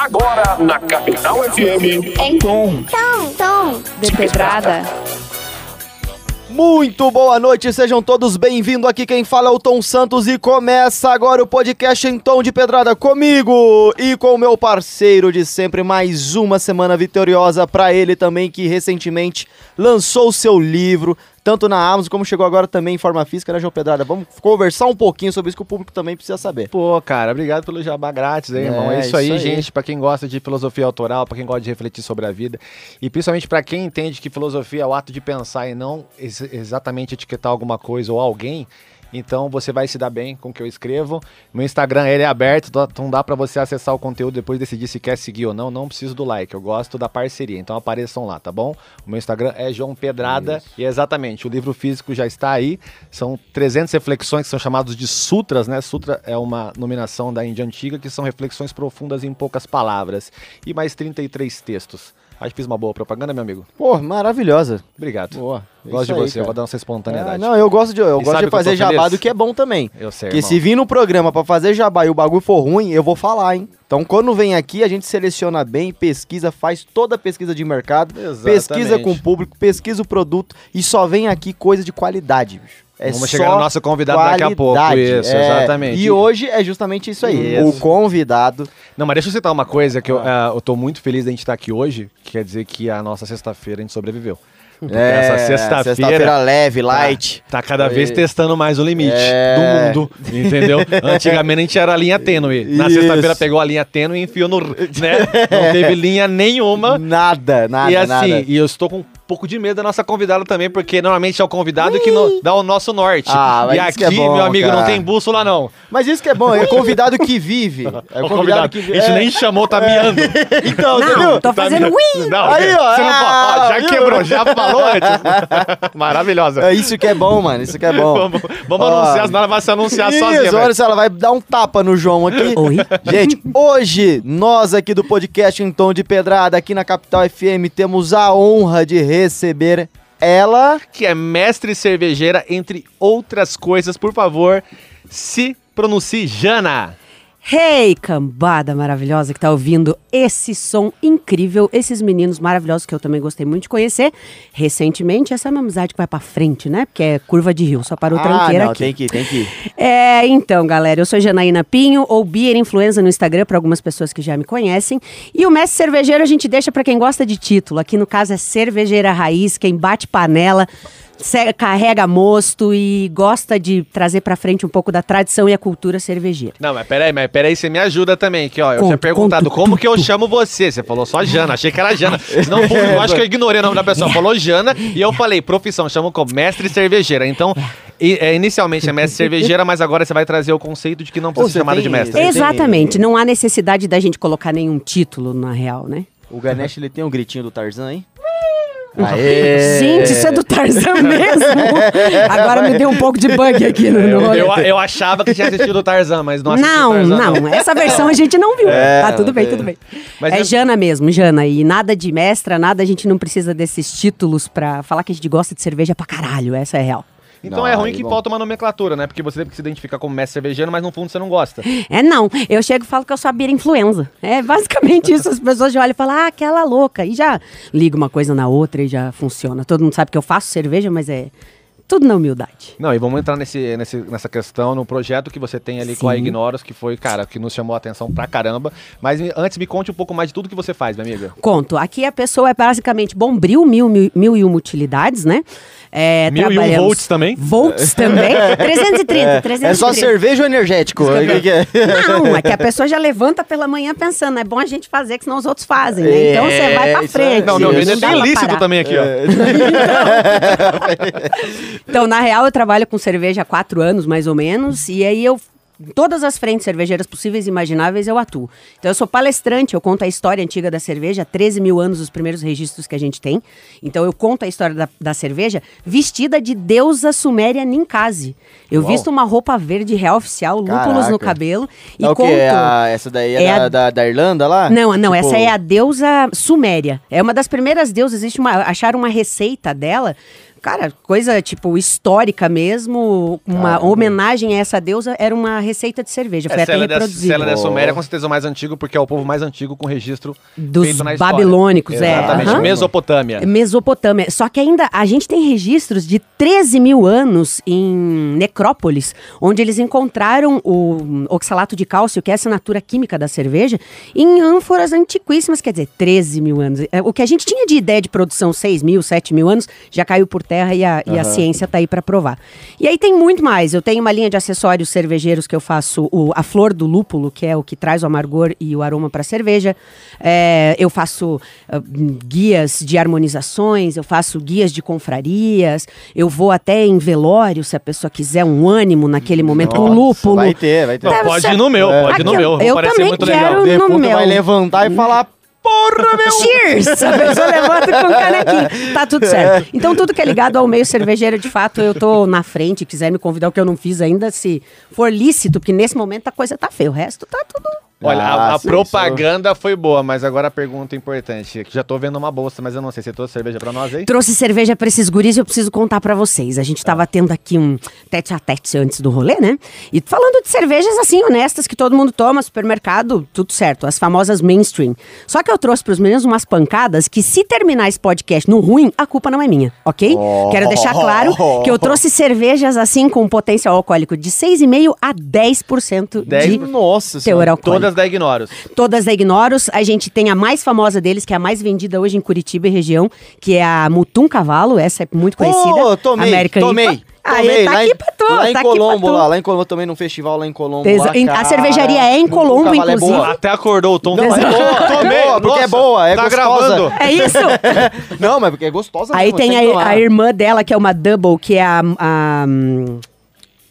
Agora na Capital FM. Em tom. Tom, tom. De pedrada. Muito boa noite, sejam todos bem-vindos. Aqui quem fala é o Tom Santos e começa agora o podcast em tom de pedrada comigo e com o meu parceiro de sempre. Mais uma semana vitoriosa para ele também, que recentemente lançou o seu livro, tanto na Amazon como chegou agora também em forma física, né, João Pedrada? Vamos conversar um pouquinho sobre isso que o público também precisa saber. Pô, cara, obrigado pelo jabá grátis aí, É, irmão. É isso, isso aí, aí. gente, pra quem gosta de filosofia autoral, pra quem gosta de refletir sobre a vida e principalmente pra quem entende que filosofia é o ato de pensar e não ex- exatamente etiquetar alguma coisa ou alguém. Então você vai se dar bem com o que eu escrevo. Meu Instagram ele é aberto, dá- então dá pra você acessar o conteúdo depois decidir se quer seguir ou não. Não preciso do like, eu gosto da parceria. Então apareçam lá, tá bom? O meu Instagram é João Pedrada e exatamente, o livro físico já está aí. São 300 reflexões que são chamados de sutras, né? Sutra é uma nominação da Índia antiga que são reflexões profundas em poucas palavras e mais 33 textos. Acho que fiz uma boa propaganda, meu amigo. Pô, maravilhosa. Obrigado. Boa. Gosto Isso de aí, você, eu cara. vou dar essa espontaneidade. Ah, não, eu gosto de, eu E gosto de que eu fazer jabá do que é bom também. Eu sei, Porque irmão. se vir no programa pra fazer jabá e o bagulho for ruim, eu vou falar, hein? Então quando vem aqui, a gente seleciona bem, pesquisa, faz toda a pesquisa de mercado, Exatamente. pesquisa com o público, pesquisa o produto e só vem aqui coisa de qualidade, bicho. É Vamos chegar no nosso convidado daqui a pouco, isso, É, exatamente. E hoje é justamente isso aí. Isso. O convidado. Não, mas deixa eu citar uma coisa que eu, ah, eu tô muito feliz de a gente estar aqui hoje, que quer dizer que a nossa sexta-feira a gente sobreviveu. É, essa sexta-feira sexta-feira leve, light. Tá, tá cada Foi- vez testando mais o limite É. do mundo, entendeu? Antigamente a gente era a linha tênue. Na sexta-feira pegou a linha tênue e enfiou no... né? Não teve linha nenhuma. Nada, nada, e assim, nada. e eu estou com pouco de medo da nossa convidada também, porque normalmente é o convidado que no- dá o nosso norte. Ah, mas e isso aqui, que é bom, meu amigo, não cara. tem bússola não. Mas isso que é bom, é convidado que vive. É o convidado, a gente é. nem chamou, tá miando. Então, Não, entendeu? tô Tá fazendo ui. Não, Aí, ó, você não pode. ah, já viu? quebrou, já falou antes. Maravilhosa. É isso que é bom, mano. Isso que é bom. Vamos, vamos Ó, anunciar, senão ela vai se anunciar Isso, sozinha. olha ela vai dar um tapa no João aqui. Oi? Gente, hoje, nós aqui do podcast em tom de pedrada, aqui na Capital FM, temos a honra de receber ela. Que é mestre cervejeira, entre outras coisas. Por favor, se pronuncie Jana. Hey, cambada maravilhosa que tá ouvindo esse som incrível, esses meninos maravilhosos que eu também gostei muito de conhecer recentemente. Essa é uma amizade que vai pra frente, né? Porque é curva de rio, só parou tranqueira Ah, não, aqui. tem que tem que. É, então, galera, eu sou Janaína Pinho, ou Beer Influenza no Instagram, para algumas pessoas que já me conhecem. E o Mestre Cervejeiro a gente deixa para quem gosta de título. Aqui no caso é Cervejeira Raiz, quem bate panela, carrega mosto e gosta de trazer para frente um pouco da tradição e a cultura cervejeira. Não, mas peraí, mas peraí, você me ajuda também. Que, ó, eu Conto, tinha perguntado conto, como que eu chamo você. Você falou só Jana, achei que era Jana. Pô, eu acho que eu ignorei o nome da pessoa. Falou Jana e eu falei, profissão, chamo como mestre cervejeira. Então, i- é, inicialmente é mestre cervejeira, mas agora você vai trazer o conceito de que não precisa ser chamada tem- de mestre. Tem- Exatamente, não há necessidade da gente colocar nenhum título na real, né? O Ganesh, ele tem um gritinho do Tarzan, hein? Aê! Gente, isso é do Tarzan mesmo? Agora me deu um pouco de bug aqui no, no Eu, eu, achava que tinha assistido o Tarzan, mas não assisti Não, Tarzan. não, essa versão a gente não viu. É, tá tudo bem, é. tudo bem. Mas é eu- Jana mesmo, Jana. E nada de mestra, nada, a gente não precisa desses títulos pra falar que a gente gosta de cerveja pra caralho. Essa é real. Então Não, é ruim que bom. falta uma nomenclatura, né? Porque você teve que se identificar como mestre cervejeiro, mas no fundo você não gosta. É não, eu chego e falo que eu sou a beira influenza. É basicamente isso. As pessoas já olham e falam, ah, aquela louca. E já liga uma coisa na outra e já funciona. Todo mundo sabe que eu faço cerveja, mas é tudo na humildade. Não, e vamos entrar nesse, nesse- nessa questão, no projeto que você tem ali com a Sim. Ignoros, que foi, cara, que nos chamou a atenção pra caramba. Mas me- antes me conte um pouco mais de tudo que você faz, minha amiga. Conto. Aqui a pessoa é basicamente bombril, mil, mil, mil e uma utilidades, né? É, Mil e um volts também? Volts também. 330, 330. É só cerveja ou energético? O que que é? Não, é que a pessoa já levanta pela manhã pensando, é bom a gente fazer, que senão os outros fazem, né? Então você vai pra É, isso é- frente. Não, meu medo é bem pra lícito parar. também aqui, ó. Então, na real, eu trabalho com cerveja há quatro anos, mais ou menos, e aí eu. Em todas as frentes cervejeiras possíveis e imagináveis eu atuo. Então eu sou palestrante, eu conto a história antiga da cerveja, 13 mil anos os primeiros registros que a gente tem. Então eu conto a história da, da cerveja vestida de deusa suméria Ninkasi. Eu Uau. visto uma roupa verde real oficial, lúpulos no cabelo e É o quê? conto... É a- essa daí é, É da, a- da, da Irlanda lá? Não, não, Tipo, essa é a deusa suméria. É uma das primeiras deusas, existe uma, acharam uma receita dela Cara, coisa tipo histórica mesmo, uma homenagem a essa deusa, era uma receita de cerveja. Foi É, até da, reproduzida. Cela da Suméria é com certeza o mais antigo, porque é o povo mais antigo com registro Dos babilônicos, é. Exatamente, Aham. Mesopotâmia. Mesopotâmia. Só que ainda a gente tem registros de 13 mil anos em necrópolis, onde eles encontraram o oxalato de cálcio, que é a assinatura química da cerveja, em ânforas antiquíssimas, quer dizer, 13 mil anos. É, O que a gente tinha de ideia de produção 6 mil, 7 mil anos, já caiu por terra e a, e a ciência tá aí para provar. E aí tem muito mais. Eu tenho uma linha de acessórios cervejeiros que eu faço o- a flor do lúpulo, que é o que traz o amargor e o aroma para cerveja. É, eu faço ah, guias de harmonizações, eu faço guias de confrarias, eu vou até em velório, se a pessoa quiser um ânimo naquele momento, com Nossa, lúpulo. Vai ter, vai ter. Não, pode ser- ir no meu, pode ir no meu. eu também muito quero- legal. O no defunto meu. vai levantar e falar, porra, meu! Cheers! A pessoa levanta com um canequinho. Tá tudo certo. Então, tudo que é ligado ao meio cervejeiro, de fato, eu tô na frente. Quiser me convidar, o que eu não fiz ainda, se for lícito, porque nesse momento a coisa tá feia. O resto tá tudo. Olha, a, Ah, a sim, propaganda foi boa, mas agora a pergunta importante. Já tô vendo uma bolsa, mas eu não sei. Você trouxe cerveja pra nós aí? Trouxe cerveja pra esses guris e eu preciso contar pra vocês. A gente tava tendo aqui um tete a tete antes do rolê, né? E falando de cervejas assim, honestas, que todo mundo toma, supermercado, tudo certo. As famosas mainstream. Só que eu trouxe pros meninos umas pancadas que, se terminar esse podcast no ruim, a culpa não é minha, ok? Quero deixar claro que eu trouxe cervejas assim com potencial alcoólico de 6,5% a 10% de Nossa teor senhora. alcoólico. Todas da Ignoros. Todas da Ignoros. A gente tem a mais famosa deles, que é a mais vendida hoje em Curitiba e região, que é a Mutum Cavalo. Essa é muito conhecida. Ô, tomei, American tomei. IPA. Aí, tomei. tá lá aqui em, pra tu, Lá em tá Colombo, lá, lá em Colombo, também num festival lá em Colombo. Lá, em- a cara. cervejaria é em Colombo, Cavalo é inclusive. boa. Até acordou o Tom. Não, é boa, é boa, porque é boa, é tá gostosa. gravando. É isso? Não, mas porque é gostosa Aí mesmo, tem tem que a, a irmã dela, que é uma double, que é a... a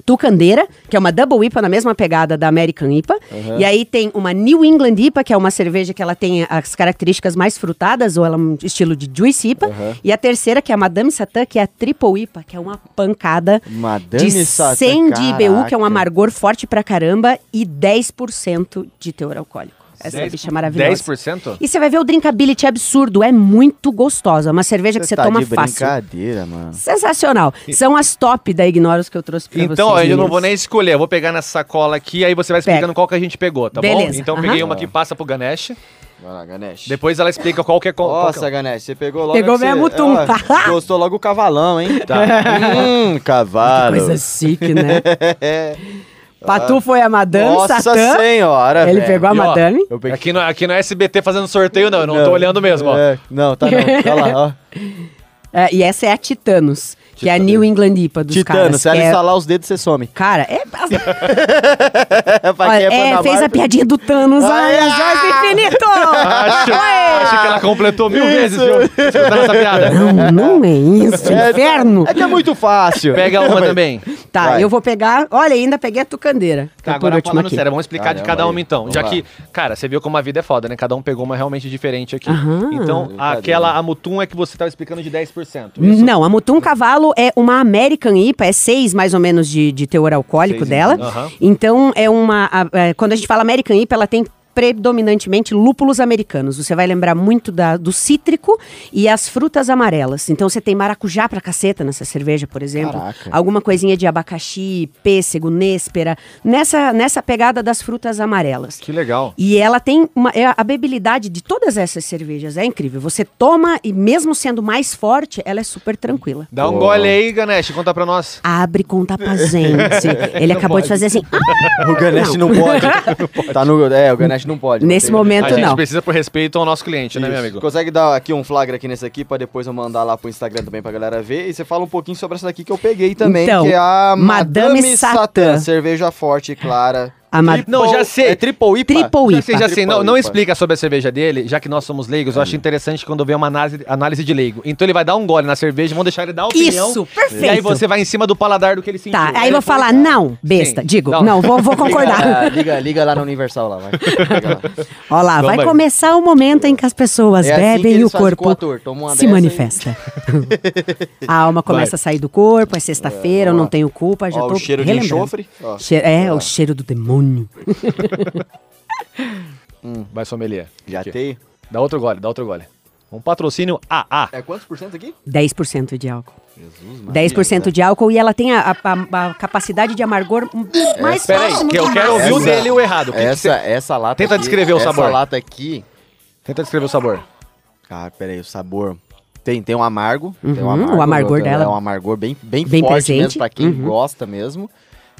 Tucandeira, que é uma double IPA na mesma pegada da American IPA. E aí tem uma New England IPA, que é uma cerveja que ela tem as características mais frutadas, ou ela é um estilo de Juice IPA. E a terceira, que é a Madame Satã, que é a Triple IPA, que é uma pancada Madame de Satã, 100 de IBU, que é um amargor forte pra caramba, e 10% de teor alcoólico. Essa Dez- bicha é maravilhosa. 10%? E você vai ver o drinkability absurdo, é muito gostosa. Uma cerveja que Você tá toma de fácil. brincadeira, mano. Sensacional. São as top da Ignoros que eu trouxe pra vocês. Então, eu não vou nem escolher. Eu vou pegar nessa sacola aqui, aí você vai explicando Pega. qual que a gente pegou, tá Beleza, bom? Então, eu peguei uma que passa pro Ganesh. Vai lá, Ganesh. Depois ela explica qual que é qual. qual que é- Nossa, Ganesh, você pegou logo. Pegou que mesmo tum. Ó, Gostou logo o cavalão, hein? Tá. hum, cavalo. Coisa chique, né? Patu foi a Madame Nossa Satã. senhora, Ele velho. pegou a E, ó, Madame. Eu peguei- Aqui, no, aqui no SBT fazendo sorteio, não. Eu não, tô olhando mesmo, ó. É, não, tá não. Tá lá, ó. É, e essa é a Titanos, que é a New England IPA dos Titano, caras. se ela é- instalar os dedos, você some. Cara, é... Pra Olha, é, da fez a piadinha do Thanos. Ai, Ai, do infinito! Acho, acho que ela completou mil vezes, viu? Essa piada. Não, não é isso, É, inferno. É que é muito fácil. Pega uma também. Tá, Vai. eu vou pegar... Olha, ainda peguei a tucandeira. Tá, é por agora falando aqui. sério, vamos explicar de Caramba, cada uma então. Já lá. que, cara, você viu como a vida é foda, né? Cada um pegou uma realmente diferente aqui. Aham. Então, aquela a Mutum é que você tava explicando de 10%. isso? Não, a Mutum Cavalo é uma American IPA, é 6 mais ou menos de, de teor alcoólico Seis, dela. Então é uma. a- é, quando a gente fala American IPA, ela tem predominantemente lúpulos americanos. Você vai lembrar muito da- do cítrico e as frutas amarelas. Então você tem maracujá pra caceta nessa cerveja, por exemplo. Caraca. Alguma coisinha de abacaxi, pêssego, néspera. Nessa, nessa pegada das frutas amarelas. Que legal. E ela tem uma, é a bebilidade de todas essas cervejas é incrível. Você toma e mesmo sendo mais forte, ela é super tranquila. Dá um Pô. gole aí, Ganesh, conta pra nós. Abre conta pra gente. Ele acabou de fazer assim. "Ah!" O Ganesh não, pode. Tá no, é, o Ganesh não pode. Nesse momento, a gente não. precisa por respeito ao nosso cliente, né, meu Isso. amigo? Consegue dar aqui um flagra aqui nesse aqui pra depois eu mandar lá pro Instagram também pra galera ver. E você fala um pouquinho sobre essa daqui que eu peguei também, Então, que é a Madame Madame, Satã. Satã. Cerveja forte e clara. A ma- Triple- Não, já sei. É triple IPA? Triple Já sei, já IPA. sei. Não, não IPA. explica sobre a cerveja dele, já que nós somos leigos, eu acho interessante quando vem uma análise, análise de leigo. Então ele vai dar um gole na cerveja, vamos deixar ele dar a opinião. Isso, perfeito. E aí você vai em cima do paladar do que ele sentiu. Tá, aí eu vou falar, não, besta. Sim. Digo, Não. não, vou, vou concordar. Liga, liga, liga lá no Universal lá, vai. Liga lá. Vai começar o momento em que as pessoas É assim bebem e o o corpo ator, toma uma se e- manifesta. a alma começa a sair do corpo, é sexta-feira, eu não tenho culpa, já Ó, tô o cheiro de enxofre. Ó. É, o cheiro do demônio. Vai, sommelier. Já Aqui. tem. Dá outro gole, dá outro gole. Um patrocínio AA. É quantos por cento aqui? 10% de álcool. Jesus, Maria, 10% de álcool e ela tem a, a- a capacidade de amargor mais Peraí, próximo que eu quero ouvir o dele e o errado. Que que Essa, você- essa lata Tenta aqui- descrever o sabor. Essa lata aqui... Tenta descrever o sabor. Ah, peraí, o sabor... Tem, tem um amargo. tem um Uhum, amargo o amargor é dela. um amargor bem, bem, Bem forte presente. mesmo, pra quem Uhum. gosta mesmo.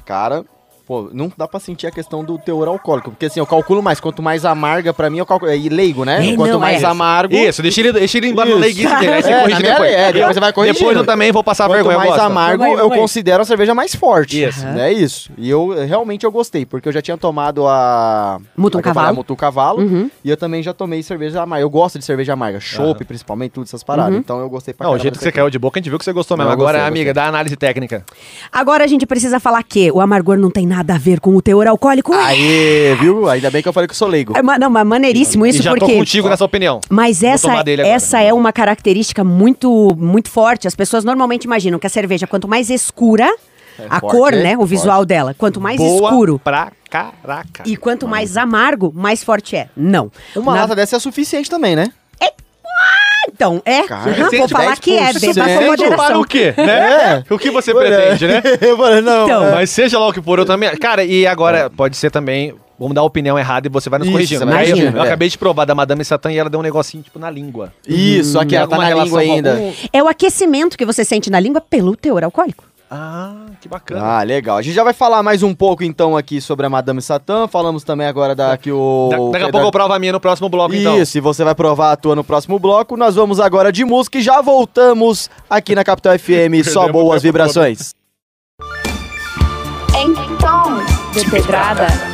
Cara, pô, não dá pra sentir a questão do teor alcoólico. Porque assim, eu calculo mais. Quanto mais amarga, pra mim, eu calculo... E leigo, né? É, quanto não, mais é. amargo... Isso, deixa ele, deixa ele embora no leiguice dele. Aí você É, corrige depois. é, depois você vai corrigindo. Depois eu também vou passar Quanto vergonha. mais eu gosto. amargo, Vai, vai, eu vai. considero a cerveja mais forte. Isso. É isso. E eu realmente eu gostei, porque eu já tinha tomado a. Eu a Cavalo. Mutum Cavalo. Uhum. E eu também já tomei cerveja amarga. Eu gosto de cerveja amarga. Chopp, principalmente, tudo essas paradas. Uhum. Então eu gostei pra Não, o caramba jeito que você caiu de boca, a gente viu que você gostou mesmo. Eu Agora, amiga, dá análise técnica. Agora a gente precisa falar que o amargor não tem nada a ver com o teor alcoólico. Aê, viu? Ainda bem que eu falei que eu sou leigo. É, ma- não, mas maneiríssimo isso e já porque tô contigo nessa opinião. Mas essa, tomar dele agora. essa é uma característica muito, muito forte. As pessoas normalmente imaginam que a cerveja, quanto mais escura, a forte, cor, é, né? O visual dela, quanto mais Boa escuro pra caraca. e quanto mais amargo, mais forte é. Não. Uma Na- lata dessa é suficiente também, né? Então, é. Cara, vou falar que é, beba com 10% moderação. Para o quê, né? O que você pretende, né? eu falei, não. Então. é. Mas seja lá o que for, eu também... Cara, e agora, pode ser também... Vamos dar a opinião errada e você vai nos Isso, corrigindo. Aí eu, eu é. acabei de provar da Madame Satã e ela deu um negocinho, tipo, na língua. Isso, aqui, Tem ela tá na relação língua ainda. algum- É o aquecimento que você sente na língua pelo teor alcoólico. Ah, que bacana. Ah, legal. A gente já vai falar mais um pouco então aqui sobre a Madame Satã. Falamos também agora da que o. Da- daqui a Pedro- pouco eu provo a minha no próximo bloco, então. Isso, e você vai provar a tua no próximo bloco. Nós vamos agora de música e já voltamos aqui na Capital FM. Só boas vibrações. Então, De pedrada.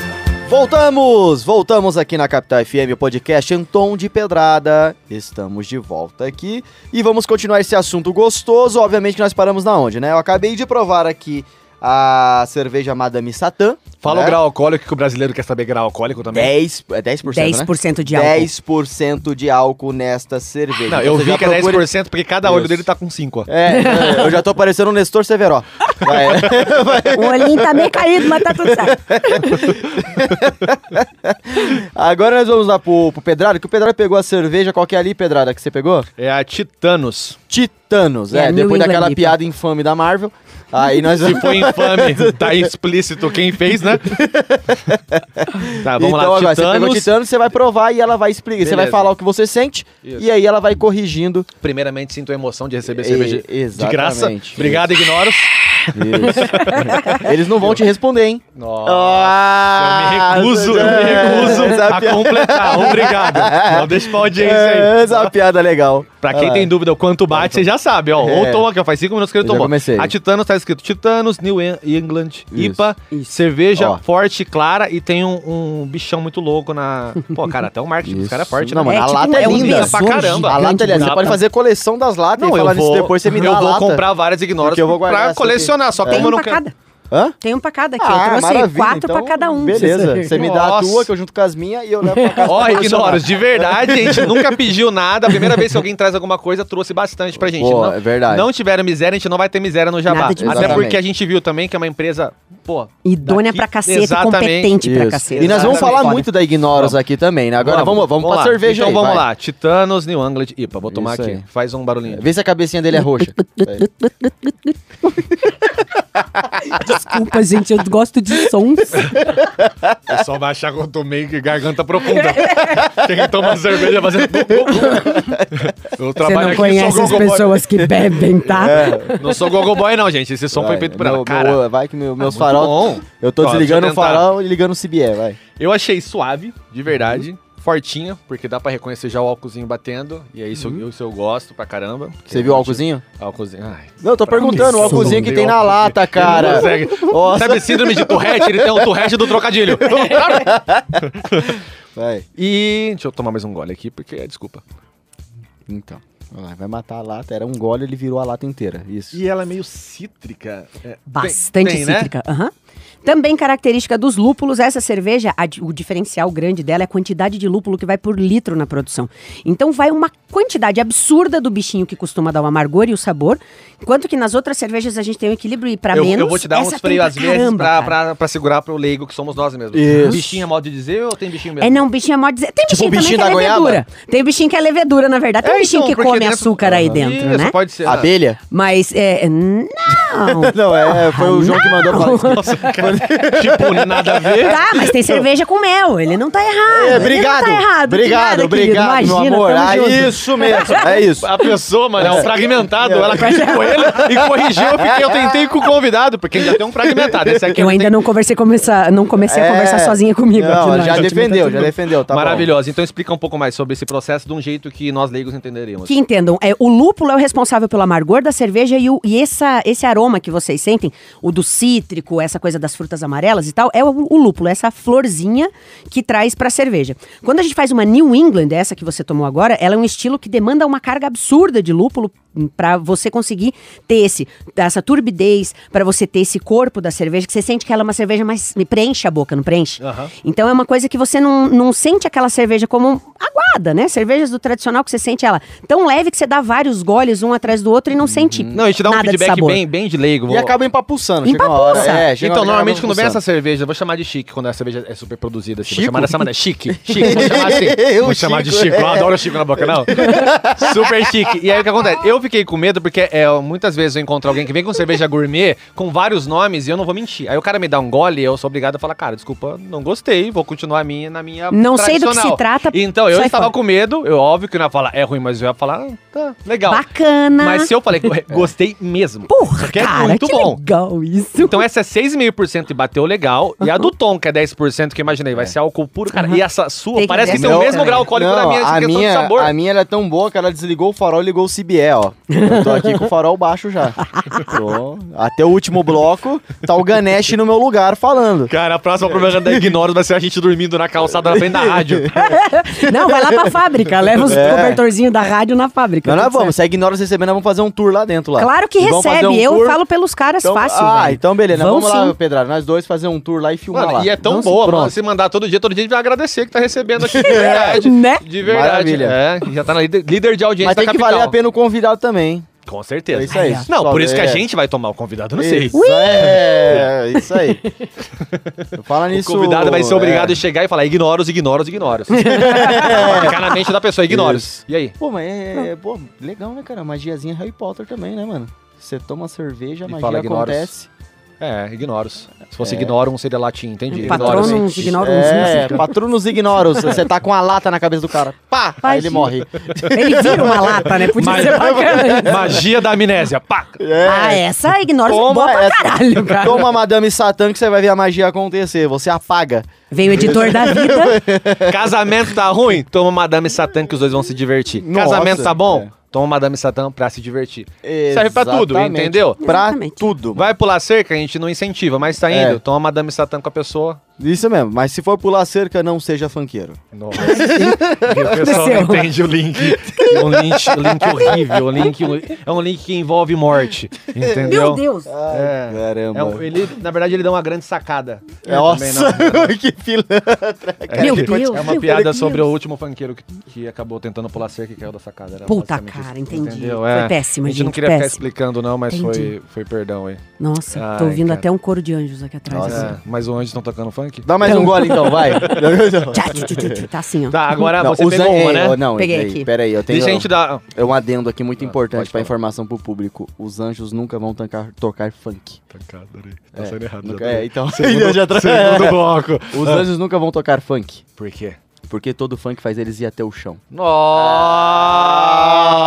Voltamos! Voltamos aqui na Capital FM, o podcast em tom de pedrada. Estamos de volta aqui e vamos continuar esse assunto gostoso. Obviamente que nós paramos na onde, né? Eu acabei de provar aqui a cerveja Madame Satã. Fala né? o grau alcoólico, que o brasileiro quer saber grau alcoólico também. 10, é 10%, né? 10% de álcool. 10% de álcool nesta cerveja. Não, Então eu vi que é procure- 10% porque cada olho Isso. dele tá com 5. É, é, eu já tô parecendo um Nestor Severo. Vai. O olhinho tá meio caído, mas tá tudo certo. Agora nós vamos lá pro, pro Pedrada, que o Pedrada pegou a cerveja. Qual que é ali, Pedrada, que você pegou? É a Titanos. Titanos, É, é, depois England daquela piada infame da Marvel. Aí nós Se foi infame, tá explícito quem fez, né? tá, vamos então, lá, agora, você pegou Titanos. Titanos, você vai provar e ela vai explicar. Você vai Beleza. falar o que você sente Isso. e aí ela vai corrigindo. Primeiramente, sinto a emoção de receber E- cerveja de exatamente. graça. Obrigado, Ignoros. Isso. Eles não vão te responder, hein? Nossa, Ah, eu me recuso, eu me recuso essa a piada- completar. Obrigado. Não deixa pra audiência aí. É, essa é uma piada legal. Pra quem Ah, tem dúvida o quanto bate, você já sabe, ó. É. Ou toma aqui, ó. Faz cinco minutos que ele tomou. comecei. A Titanos tá escrito Titanos, New En- England, Isso. IPA, Isso. cerveja Ó. forte, clara e tem um, um bichão muito louco na. Pô, cara, até o marketing dos caras é forte, Não, né? mano, a tipo lata é é linda. pra caramba. A lata, gigante, aliás, você pode fazer coleção das latas Não, e eu falar nisso vou, depois você me dá eu vou comprar várias ignoras Porque eu vou guardar pra essa colecionar, só que Tem como eu um não pra quero... cada. Hã? Tem um pra cada aqui. Ah, eu trouxe maravilha, quatro então, pra cada um. Beleza, você me dá a Nossa. tua, que eu junto com as minhas e eu levo pra casa. Ó, pra. Ignoros, de verdade, a gente nunca pediu nada. A primeira vez que alguém traz alguma coisa, trouxe bastante pra gente. Pô, não, é verdade. Não tiveram miséria, a gente não vai ter miséria no Jabá. Nada de Até miséria. porque a gente viu também que é uma empresa, pô... Idônea daqui- pra cacete, Exatamente. competente pra Isso. cacete. E nós vamos Exatamente. falar Foda. muito da Ignoros aqui também, né? Agora vamos, vamos, pra lá. cerveja Então aí, vamos vai. lá, Titanos, New England, IPA. Vou tomar Isso aqui. aí. Faz um barulhinho. Vê se a cabecinha dele é roxa. Desculpa, gente, eu gosto de sons. O pessoal vai achar que eu tomei garganta profunda. Quem toma cerveja fazendo... Eu Você trabalho não aqui, conhece as pessoas que bebem, tá? Não sou gogo boy não, gente. Esse som foi Vai, feito por meu- ela. Cara, meu- vai que meu- meus muito farol. bom. Eu tô Ó, desligando o farol e ligando o CBE, vai. Eu achei suave, de verdade. Fortinha, porque dá pra reconhecer já o álcoolzinho batendo. E é isso, eu, isso eu gosto pra caramba. Você viu o álcoolzinho? Álcoolzinho. Ai, Não, eu tô perguntando, o álcoolzinho que tem na álcoolzinho. lata, cara. Sabe síndrome de Tourette? Ele tem o Tourette do trocadilho. Vai. e deixa eu tomar mais um gole aqui, porque, desculpa. Então, vai matar a lata. Era um gole, ele virou a lata inteira. Isso. E ela é meio cítrica. É, Bastante tem- tem, né? cítrica. Aham. Também característica dos lúpulos, essa cerveja, a o diferencial grande dela é a quantidade de lúpulo que vai por litro na produção. Então vai uma quantidade absurda do bichinho que costuma dar o amargor e o sabor, enquanto que nas outras cervejas a gente tem um equilíbrio e para Eu, menos. eu vou te dar uns freios pra às vezes pra, pra, pra segurar pro leigo que somos nós mesmos. Isso. Bichinho é modo de dizer ou tem bichinho mesmo? É, não, bichinho é modo dizer. Tem Tipo bichinho, o bichinho também que é goiaba? levedura. Tem bichinho que é levedura, na verdade. Tem É, bichinho então, que come dentro- açúcar aí dentro, Isso, né? pode ser. Abelha? Mas, é. Não. Não, é, foi o João que mandou pra... Nossa, cara. tipo, nada a ver. Tá, mas tem cerveja com mel. Ele não tá errado. É, ele obrigado, não tá errado. Obrigado, querido. obrigado, meu Imagina, amor. tamo Ah, isso mesmo, é isso. A pessoa, mano, é um fragmentado. Ela criticou ele e corrigiu. Fiquei, eu tentei com o convidado, porque ainda tem um fragmentado. Esse aqui Eu não ainda tem- não conversei, começar, não comecei a É. conversar sozinha comigo. Não, aqui, já gente, mas defendeu, já defendeu, tá. Maravilhosa. Então explica um pouco mais sobre esse processo de um jeito que nós leigos entenderíamos. Que entendam, é, o lúpulo é o responsável pelo amargor da cerveja e, o- e essa, esse aroma que vocês sentem, o do cítrico, essa coisa das frutas amarelas e tal, é o, o lúpulo, essa florzinha que traz pra cerveja. Quando a gente faz uma New England, essa que você tomou agora, ela é um estilo que demanda uma carga absurda de lúpulo pra você conseguir ter esse, essa turbidez, pra você ter esse corpo da cerveja, que você sente que ela é uma cerveja mais. me preenche a boca, não preenche? Aham. Então é uma coisa que você não, não sente aquela cerveja como aguada, né? Cervejas do tradicional que você sente ela tão leve que você dá vários goles um atrás do outro e não sente Não, a gente dá um nada de feedback bem, bem de leigo. E Vou- acaba empapuçando, chega uma hora. Empapuça. É, chega Então, normalmente, quando vem essa cerveja, eu vou chamar de chique, quando a cerveja é super produzida. Assim, vou chamar dessa maneira. Chique. Chique. Vou chamar assim. Vou chamar de Chico, chique. Eu é. adoro o chico na boca, não. super chique. E aí, o que acontece? Eu fiquei com medo porque é, muitas vezes eu encontro alguém que vem com cerveja gourmet com vários nomes e eu não vou mentir. Aí o cara me dá um gole e eu sou obrigado a falar, cara, desculpa, não gostei, vou continuar a minha na minha Não sei do que se tradicional." trata, Então, eu estava fora. com medo. Eu, óbvio que não ia falar, é ruim, mas eu ia falar, ah, tá, legal. Bacana. Mas se eu falei, gostei mesmo. Porra, porque cara, é muito que bom. legal isso. Então essa é 6,5% e bateu legal. E a do Tom, que é 10%, que eu imaginei, vai ser álcool puro, cara. E essa sua Tem que parece que tem o Meu, mesmo é. grau alcoólico da Não, minha, a questão minha, de sabor. a minha ela é tão boa que ela desligou o farol e ligou o CBE, ó. Eu tô aqui com o farol baixo já. Tô- Até o último bloco, tá o Ganesh no meu lugar falando. Cara, a próxima propaganda da Ignoros vai ser a gente dormindo na calçada na frente da rádio. Não, vai lá pra fábrica, leva os É. cobertorzinhos da rádio na fábrica. Não, nós tudo vamos, certo. se a Ignora recebendo, nós vamos fazer um tour lá dentro lá. Claro que E vamos fazer recebe, um eu tour- falo pelos caras Então- fácil, Ah, velho. então beleza, Vão vamos lá, sim. Pedrado, nós dois fazer um tour lá e filmar Mano, lá. e é tão Vamos boa, pronto. mano. Se mandar todo dia, todo dia a gente vai agradecer que tá recebendo aqui. De verdade. Né? De verdade. Maravilha. É, já tá na líder, líder de audiência Mas da tem que capital. valer a pena o convidado também. hein? Com certeza. É isso aí. Não, Só- por isso que a é. gente vai tomar o convidado, não sei. Isso, é, isso aí. Fala O nisso. convidado vai ser obrigado é. a chegar e falar ignoros, ignoros, ignoros. Ficar na mente da pessoa, ignoros. Isso. E aí? Pô, mas é, é, pô, legal, né, cara? Magiazinha Harry Potter também, né, mano? Você toma cerveja, a E magia fala ignoros. acontece. É, ignoros. Se fosse ignorum, seria latim, entendi. Patronum, Ignoros. ignorum. É, patronos ignoros. Você tá com a lata na cabeça do cara. Pá! Aí ele morre. Ele vira uma lata, né? Podia Mas- ser bacana. Magia da amnésia. Pá! Ah, essa ignora Toma boa pra essa- caralho, cara. Toma Madame Satã que você vai ver a magia acontecer. Você apaga. Vem o editor da vida. Casamento tá ruim? Toma Madame Satã que os dois vão se divertir. Nossa, Casamento tá bom? é. Toma Madame Satã pra se divertir. Serve pra tudo, Exatamente. entendeu? Pra Exatamente. tudo. Vai pular cerca, a gente não incentiva, mas tá indo. É. Toma Madame Satã com a pessoa. Isso mesmo. Mas se for pular cerca, não seja funkeiro. Nossa. E o pessoal não entende o link. É um link, um link horrível. um link, é um link que envolve morte. Entendeu? Meu Deus. É. Caramba. É um- ele, na verdade, ele dá uma grande sacada. É, Nossa, não. que pilantra. É, Meu que- Deus, é uma piada Deus. sobre o último funkeiro que, que acabou tentando pular cerca e caiu da sacada. Era Puta, cara, isso, entendi. Entendeu? Foi É. péssimo, A gente não gente, queria ficar péssimo. explicando, não, mas foi, Entendi. foi perdão aí. Nossa, Ai, tô ouvindo cara. até um coro de anjos aqui atrás. Nossa. assim. É, mas o Anjos estão tocando funk? Dá mais Então. um gole então, vai. Tá assim, ó. Tá, agora Não, você os pegou uma, né? Não, Peguei ei, aqui. Peraí, eu tenho Deixa a gente dar... é um adendo aqui muito Ah, importante pra falar. informação pro público. Os anjos nunca vão tancar- tocar funk. Tá É, sendo errado. nunca- já é, então. Segundo, já tra- segundo bloco. Os anjos nunca vão tocar funk. Por quê? Porque todo funk faz eles ir até o chão. Nossa,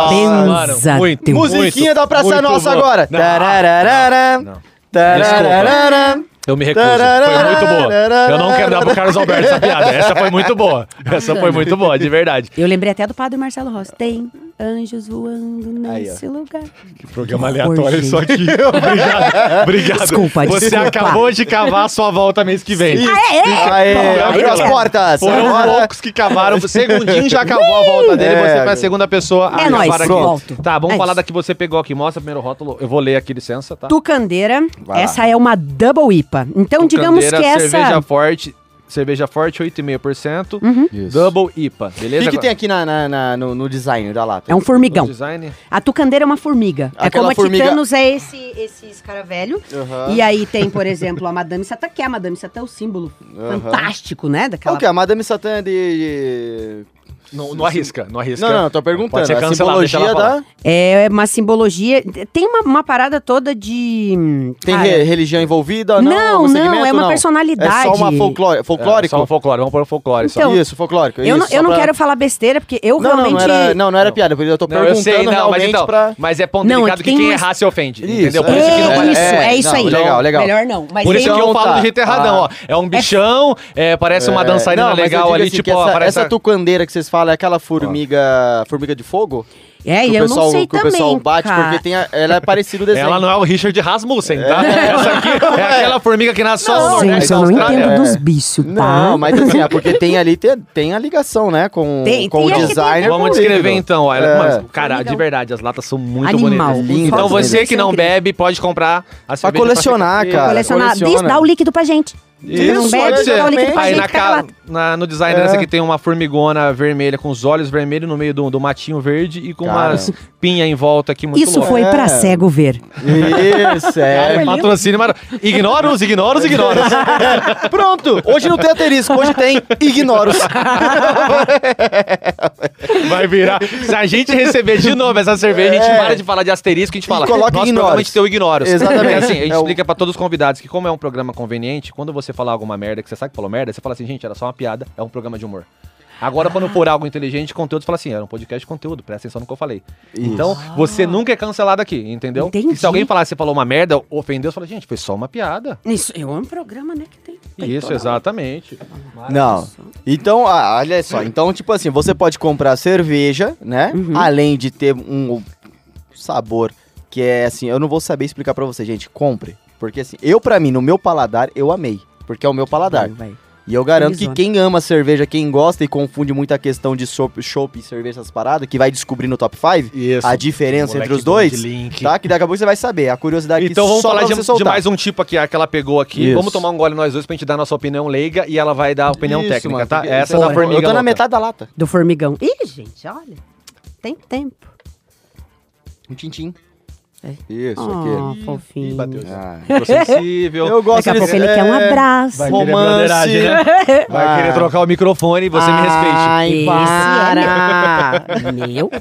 Benza muito. Musiquinha da Praça muito Nossa bom. agora. Não, Tarararara, não. tarararara. Eu me recuso. Foi muito boa. Eu não quero dar pro Carlos Alberto essa piada. Essa foi muito boa. Essa foi muito boa, de verdade. Eu lembrei até do padre Marcelo Rossi. Tem anjos voando Aí, nesse lugar. Que programa Que aleatório horror, isso aqui. Obrigado. Obrigado. Desculpa, Você desculpa. acabou de cavar a sua volta mês que vem. Ah, é? Aê, abriu aí as portas. Foram Agora- poucos que cavaram. O segundinho já cavou a volta dele. É, você foi a segunda pessoa a É nóis, aqui. volto. Tá, vamos É falar isso. da que você pegou aqui. Mostra primeiro o rótulo. Eu vou ler aqui, licença, tá? Tucandeira, essa é uma double IPA. Então, digamos que Tucandeira, essa... Cerveja forte. Cerveja forte, 8,5%. Uhum. Isso. Double IPA, O beleza? que, que tem aqui na, na- na- no, no design da lata? É um formigão. O design. A tucandeira é uma formiga. é Aquela como a formiga- Titanos é esse, esse escaravelho. Aham. E aí tem, por exemplo, a Madame Satã, que é a Madame Satã, o símbolo Aham. fantástico, né? Daquela... Qual que é? A Madame Satã é de... Não, não arrisca, não arrisca. Não, não, tô perguntando. Pode ser a cancelado, simbologia da... É uma simbologia... Tem uma, uma parada toda de... Tem cara, re- religião envolvida? Não, Não, não, é uma personalidade. É só uma folclore, folclórico? É, só um folclore, vamos pôr o folclore. só. Então, isso, folclórico. Eu, não, isso, eu só não pra- quero falar besteira, porque eu Não, não, realmente... não era, não, não era piada, porque eu tô Não, eu perguntando sei, não, mas então, pra... mas é ponto Não, é delicado que quem um- errar se ofende, Isso, entendeu? Por É, isso que não é. é, isso não, aí. legal, legal. Melhor não. Por isso que eu falo de jeito erradão, ó. É um bichão, é, parece uma É, dançarina não, legal ali, assim, tipo, essa tucandeira que vocês falam é aquela formiga, formiga de fogo? É, que e o eu pessoal, não sei que o também, pessoal bate, cara. porque tem a- ela é parecida o desenho. Ela não é o Richard Rasmussen, tá? Essa aqui é aquela formiga que nasce só no Nordeste Gente, eu não entendo É. dos bichos, tá? Não, mas assim, é porque tem ali, tem, tem a ligação, né, com, Tem- com tem, o designer. Vamos descrever então, olha. É. Mas, cara, de verdade, as latas são muito Animal. bonitas. Lindo. Então você que não bebe, pode comprar a Pra colecionar, ficar- cara. Colecionar, coleciona. diz, dá o líquido pra gente. Isso, bebe, pode ser. o Aí na, ca... na- no design É. dessa aqui tem uma formigona vermelha com os olhos vermelhos no meio do, do matinho verde e com Cara. umas pinhas em volta aqui muito Isso louca. foi É. pra cego ver. Isso, é. É, patrocínio, mas ignora os, ignora os, ignora os. Pronto, hoje não tem asterisco, hoje tem ignoros. Vai virar. Se a gente receber de novo essa cerveja, a gente É. para de falar de asterisco, a gente fala. coloca nosso ignoros. gente tem o ignoros. Exatamente. Porque, assim, a gente É o- explica pra todos os convidados que, como é um programa conveniente, quando você falar alguma merda, que você sabe que falou merda, você fala assim, gente, era só uma piada, é um programa de humor. Agora, quando for algo inteligente, conteúdo, você fala assim, era um podcast de conteúdo, presta atenção no que eu falei. Então, você nunca é cancelado aqui, entendeu? Entendi. E se alguém falar que você falou uma merda, ofendeu, você fala, gente, foi só uma piada. Isso é um programa, né, que tem. tem Isso, exatamente. Não. Então, ah, olha só. Então, tipo assim, você pode comprar cerveja, né? Uhum. Além de ter um sabor que é assim, eu não vou saber explicar pra você, gente. Compre. Porque assim, eu pra mim, no meu paladar, eu amei. Porque é o meu paladar. Vai, vai. E eu garanto que Felizona. quem ama cerveja, quem gosta e confunde muito a questão de chopp, chopp e cerveja, essas paradas, que vai descobrir no top 5 Isso. a diferença entre os dois, tá? Que daqui a pouco você vai saber. A curiosidade Então vamos só falar de, de mais um tipo aqui, a que ela pegou aqui. Isso. Vamos tomar um gole nós dois pra gente dar nossa opinião leiga e ela vai dar a opinião Isso, técnica, mano, tá? Essa Porra, da formiga. Eu tô na metade da lata. Do formigão. Ih, gente, olha. Tem tempo. Um tintim. É. Isso, Oh, aqui. fofinho. Ih, bateu. Ah. Ficou sensível. Eu gosto Daqui a pouco ele quer um é, abraço. Vai querer romance. broderagem, né? Vai Ah. querer trocar o microfone e você me respeite. Ai, Esse para! é meu.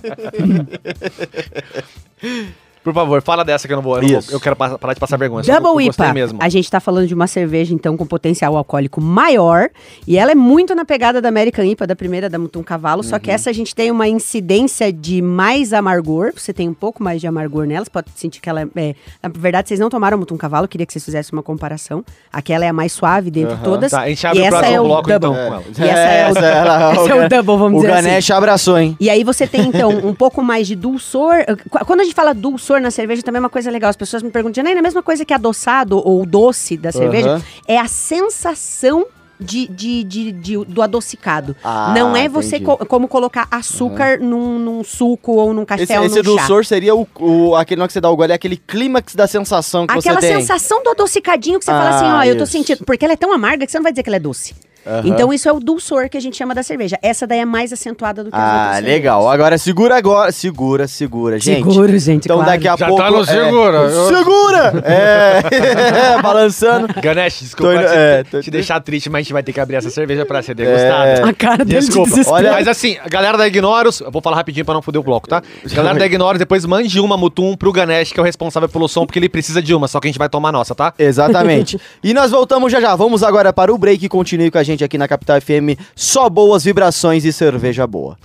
Por favor, fala dessa que eu não vou. Eu, não vou- eu quero pa- parar de passar vergonha. só Double eu IPA. mesmo. A gente tá falando de uma cerveja, então, com potencial alcoólico maior. E ela é muito na pegada da American IPA, da primeira, da Mutum Cavalo. Só Uhum. que essa a gente tem uma incidência de mais amargor. Você tem um pouco mais de amargor nela. Você pode sentir que ela é... Na verdade, vocês não tomaram Mutum Cavalo. Queria que vocês fizessem uma comparação. Aquela é a mais suave dentre Aham. todas. Tá, a gente abre e o essa próximo é o bloco, então, double. com ela. E essa é, o, Essa ela- esse é o double, vamos o dizer assim. Ganesh abraçou, hein? E aí você tem, então, um pouco mais de dulçor. Qu- Quando a gente fala dulçor na cerveja, também é uma coisa legal. As pessoas me perguntam, Janaína, a mesma coisa que adoçado ou doce da cerveja, Aham. é a sensação de, de, de- de- do adocicado. Ah, Não é você co- como colocar açúcar num, num suco ou num Esse, castel, esse chá. dulçor seria o, o, aquele que você dá o gole, é aquele clímax da sensação que Aquela você tem. sensação do adocicadinho que você fala assim, ó, Ah, eu tô sentindo. Porque ela é tão amarga que você não vai dizer que ela é doce. Aham. Então isso é o dulçor que a gente chama da cerveja. Essa daí é mais acentuada do que as Ah, legal. cervejas. Agora segura agora. Segura, segura, gente. Seguro, gente, Então claro. daqui a Já pouco. tá no é, segura. Eu- Segura! É, balançando. Ganesh, desculpa Tô indo- te, é, tô- te deixar triste, mas a gente vai ter que abrir essa cerveja pra ser degustada. A cara dele de Desculpa. desespero. Olha- Mas assim, a galera da Ignoros, eu vou falar rapidinho pra não foder o bloco, tá? Galera da Ignoros, depois mande uma Mutum pro Ganesh, que é o responsável pelo som, porque ele precisa de uma, só que a gente vai tomar a nossa, tá? Exatamente. e nós voltamos já já. Vamos agora para o break. Continue com a gente aqui na Capital FM. Só boas vibrações e cerveja boa.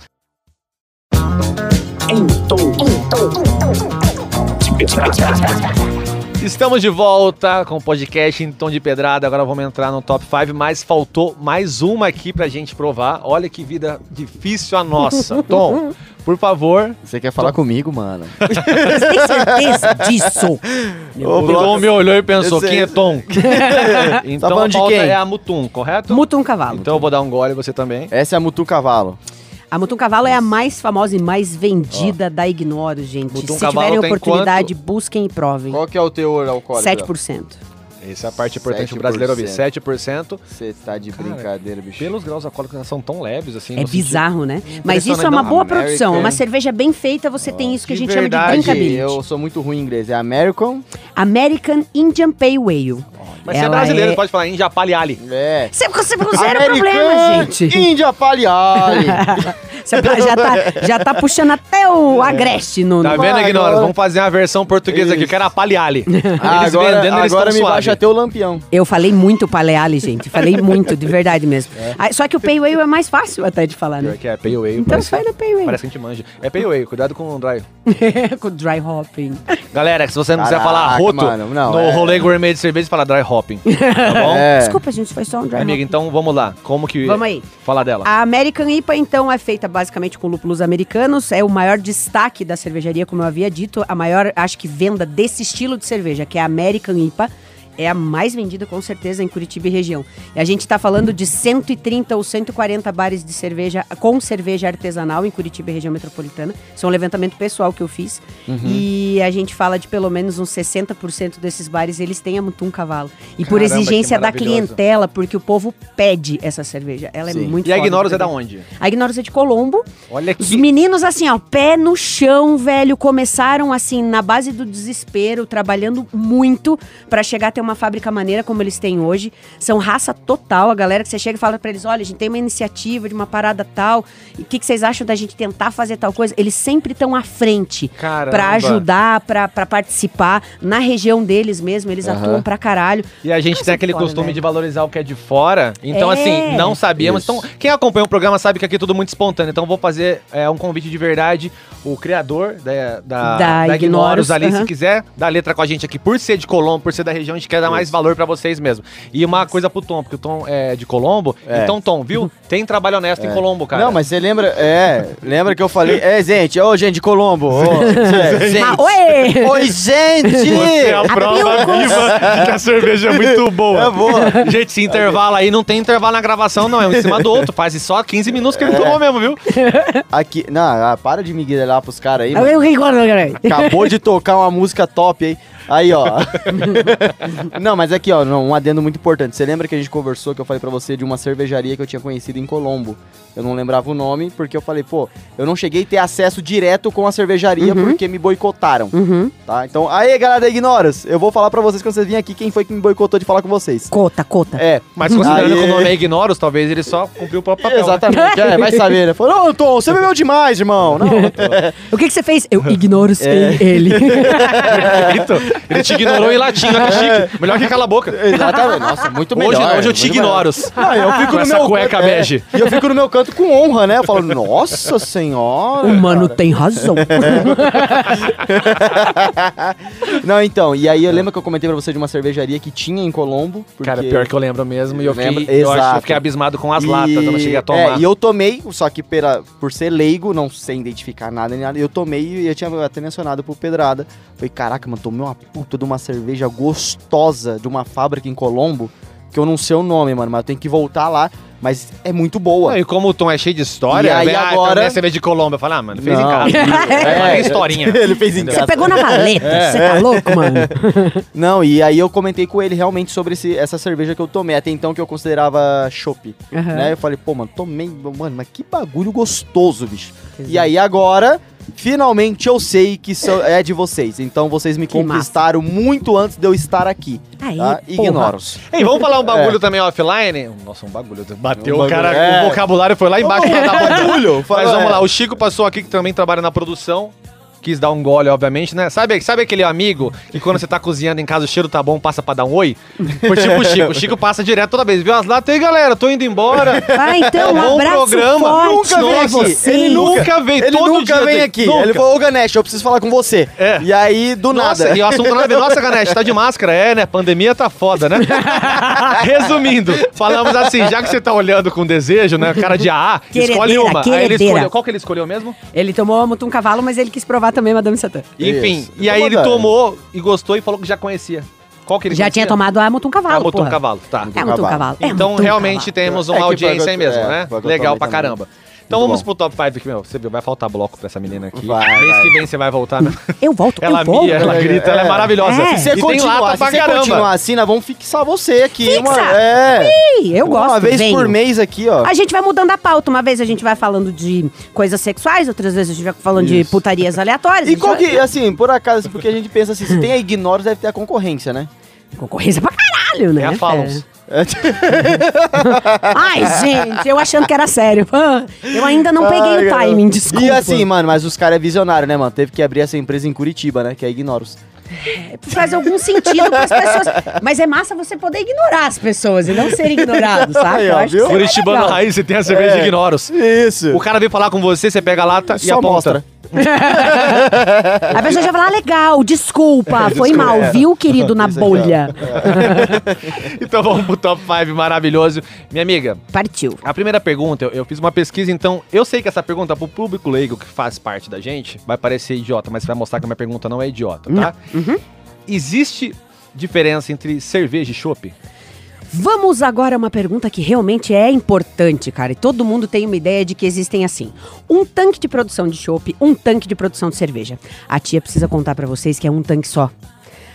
Estamos de volta com o podcast em tom de pedrada. Agora vamos entrar no top 5, mas faltou mais uma aqui pra gente provar. Olha que vida difícil a nossa. Tom, por favor. Você quer falar comigo, mano? Você tem certeza disso? O Tom me olhou e pensou, quem é Tom? então falando a de quem? é a Mutum, correto? Mutum Cavalo. Então eu vou dar um gole, você também. Essa é a Mutu Cavalo. A Mutum Cavalo é a mais famosa e mais vendida da Ignoro, gente. Mutum Se Cavalo tiverem oportunidade, busquem e provem. Qual que é o teor alcoólico? 7%. Essa é a parte importante do brasileiro ouvir. 7%. Você tá de brincadeira, bicho. Pelos graus alcoólicos elas são tão leves assim. É sentido- bizarro, né? Mas isso é uma não? boa American. produção. Uma cerveja bem feita, você tem isso que a gente chama de verdade, drinkability. Eu sou muito ruim em inglês. É American? American Indian Pale Ale. Mas você é Ela brasileiro, é- pode falar em Japaliali. É. Você você com zero problema, gente. Índia Paliali. Você já tá, já tá puxando até o agreste no... Tá vendo, agora- Ignoras? Vamos fazer uma versão portuguesa aqui, Isso. que era a Paliali. Eles agora vendendo, eles agora estão me baixa suave. Até o lampião. Eu falei muito paleale, gente. Falei muito, de verdade mesmo. Ah, Só que o Pale Ale é mais fácil até de falar, Pior né? que é Pale Ale. Então sai no Pale Ale. parece que a gente manja. É Pale Ale, cuidado com o dry. Com dry hopping. Galera, se você não quiser falar roto mano, não, no é- rolê gourmet de cerveja, fala dry hopping. Tá bom? É. Desculpa, gente, foi só um dry Amiga, hopping. então vamos lá. Como que. Vamos aí. Falar dela. A American IPA, então, é feita basicamente com lúpulos americanos. É o maior destaque da cervejaria, como eu havia dito. A maior, acho que, venda desse estilo de cerveja, que é a American IPA. É a mais vendida, com certeza, em Curitiba e região. E a gente está falando de 130 ou 140 bares de cerveja com cerveja artesanal em Curitiba e região metropolitana. Isso é um levantamento pessoal que eu fiz. E a gente fala de pelo menos uns 60% desses bares, eles têm a Mutum Cavalo. E por Caramba, que exigência da clientela, porque o povo pede essa cerveja. Ela Sim. é muito E a Ignoros é da onde? A Ignoros é de Colombo. Olha Os que. meninos, assim, ó, pé no chão, velho, começaram, assim, na base do desespero, trabalhando muito pra chegar a ter uma fábrica maneira como eles têm hoje. São raça total, a galera que você chega e fala pra eles, olha, a gente tem uma iniciativa de uma parada tal, e o que, que vocês acham da gente tentar fazer tal coisa? Eles sempre estão à frente pra ajudar, pra, pra participar. Na região deles mesmo, eles Aham. atuam pra caralho. E a gente Nossa, tem aquele foda, costume velho. de valorizar o que é de fora. Então, É. assim, não sabíamos. Isso. Então, quem acompanha o programa sabe que aqui é tudo muito espontâneo. Então, vou fazer é, um convite de verdade. O criador da, da, Da da Ignoros Ignoros, ali, se aham. quiser dar letra com a gente aqui, por ser de Colombo, por ser da região, a gente quer dar mais valor pra vocês mesmo. E uma coisa pro Tom, porque o Tom é de Colombo. É. Então, Tom, viu? Tem trabalho honesto em Colombo, cara. Não, mas você lembra. É, lembra que eu falei. É, gente, ô, gente de Colombo. Ô, é, gente. Ah, oi! Oi, gente! Você é a prova viva que a cerveja é muito boa. É boa. Gente, esse intervalo aí não tem intervalo na gravação, não. É um em cima do outro. Faz só 15 minutos que ele É. tomou mesmo, viu? Aqui. Não, ah, para de me lá pros caras aí, mano. Acabou de tocar uma música top aí. Aí, ó. não, mas aqui, ó, não, um adendo muito importante. Você lembra que a gente conversou, que eu falei pra você de uma cervejaria que eu tinha conhecido em Colombo? Eu não lembrava o nome, porque eu falei, pô, eu não cheguei a ter acesso direto com a cervejaria porque me boicotaram, Uhum. tá? Então, aí, galera da Ignoras, eu vou falar pra vocês quando vocês virem aqui quem foi que me boicotou de falar com vocês. Cota, cota. É. Mas considerando Aí- que o nome é Ignoros, talvez ele só cumpriu o próprio papel. né? Exatamente, é, vai saber, né? Falou, ô, Tom, você bebeu demais, irmão. Não, O que, que você fez? Eu ignoro É. ele. Então, ele te ignorou em latim, olha que chique. Melhor que cala a boca. exatamente. Nossa, muito melhor. Hoje não, hoje eu te muito melhor. ignoro. Não, eu fico Com no essa meu cueca canto, é, bege. E eu fico no meu canto com honra, né? Eu falo, nossa senhora. o mano cara. tem razão. Não, então, e aí eu lembro que eu comentei pra você de uma cervejaria que tinha em Colombo. Porque... Cara, pior que eu lembro mesmo. E eu, fiquei, Lembra? eu, acho, eu fiquei abismado com as E- latas, eu não cheguei a tomar. É, e eu tomei, só que pela, por ser leigo, não sem identificar nada nem nada, eu tomei e eu tinha até mencionado pro Pedrada. Falei, caraca, mano, tomei uma puta de uma cerveja gostosa de uma fábrica em Colombo, que eu não sei o nome, mano, mas eu tenho que voltar lá. Mas é muito boa. Não, e como o Tom é cheio de história, E aí vem, ah, agora- então minha cerveja de Colômbia. Eu falei, ah, mano, fez em Não. casa. É, É. historinha. Ele fez em Entendeu? Você casa. pegou na valeta, É. você tá louco, mano? Não, e aí eu comentei com ele realmente sobre esse- essa cerveja que eu tomei, até então que eu considerava chopp. Aham. Né? Eu falei, pô, mano, tomei, mano, mas que bagulho gostoso, bicho. E aí agora, finalmente eu sei que so- é de vocês. Então vocês me Que conquistaram muito antes de eu estar aqui. Aí, Tá? porra. Ignoros. Ei, vamos falar um bagulho também offline? Nossa, um bagulho. Bateu Um o cara, bagulho, é. o vocabulário foi lá embaixo pra dar bagulho. Bagulho, Mas vamos é. lá, o Chico passou aqui que também trabalha na produção. Quis dar um gole, obviamente, né? Sabe, sabe aquele amigo que quando você tá cozinhando em casa o cheiro tá bom, passa pra dar um oi? Foi tipo o Chico. O Chico passa direto toda vez. Viu as latas aí, galera? Tô indo embora. Ah, então, um Bom abraço programa. forte Nunca vem pra aqui. você. Ele nunca vem, Ele todo nunca dia vem tem- aqui. nunca. Ele falou, ô Ganesh, eu preciso falar com você. É. E aí, do Nossa, nada. e o assunto nada ver. Nossa, Ganesh, tá de máscara? É, né? Pandemia tá foda, né? Resumindo, falamos assim, já que você tá olhando com desejo, né? Cara de AA, escolhe Queredeira, uma. Aí ele escolheu. Qual que ele escolheu mesmo? Ele tomou a um cavalo, mas ele quis provar também Madame Satã. Enfim, Isso. e aí ele tomou e gostou e falou que já conhecia. Qual que ele Já conhecia? tinha tomado a Mutum Cavalo, Ah, botou um porra. cavalo, tá. É Mutum Cavalo. É Então Mutum realmente Cavalo. temos É uma que audiência aí mesmo, é, né? Legal pra também. caramba. Então Muito vamos bom. pro top 5 aqui, meu. Você viu, vai faltar bloco pra essa menina aqui. Vai, Mês vai. que vem você vai voltar, né? Eu volto, Ela eu volto. mia, ela grita, ela é maravilhosa. É. Se você E continuar, se você continuar assim, nós vamos fixar você aqui. Fixa. Uma, é. Ih, eu gosto, Uma vez venho. por mês aqui, ó. A gente vai mudando a pauta. Uma vez a gente vai falando de coisas sexuais, outras vezes a gente vai falando de Isso. putarias aleatórias. E qual vai- que, assim, por acaso, porque a gente pensa assim, se tem a Ignoros, deve ter a concorrência, né? Concorrência pra caralho, né? É a Fallons. Ai, gente, eu achando que era sério. Eu ainda não peguei Ai, o timing, desculpa. E assim, mano, mas os caras é visionário, né, mano? Teve que abrir essa empresa em Curitiba, né? Que é Ignoros. Faz algum sentido pras pessoas. Mas é massa você poder ignorar as pessoas e não ser ignorado, sabe? Eu ó, acho é. Raiz, você tem a cerveja É. de Ignoros. Isso. O cara veio falar com você, você pega a lata e Só aponta. mostra. A pessoa já vai lá, legal, desculpa, foi Desculpa, mal, é. viu, querido, na bolha. Então vamos pro top 5 maravilhoso. Minha amiga, Partiu. a primeira pergunta, eu, eu fiz uma pesquisa, então eu sei que essa pergunta pro público leigo que faz parte da gente vai parecer idiota, mas vai mostrar que a minha pergunta não é idiota, tá? Existe diferença entre cerveja e chopp? Vamos agora a uma pergunta que realmente é importante, cara. E todo mundo tem uma ideia de que existem assim: um tanque de produção de chopp, um tanque de produção de cerveja. A tia precisa contar pra vocês que é um tanque só.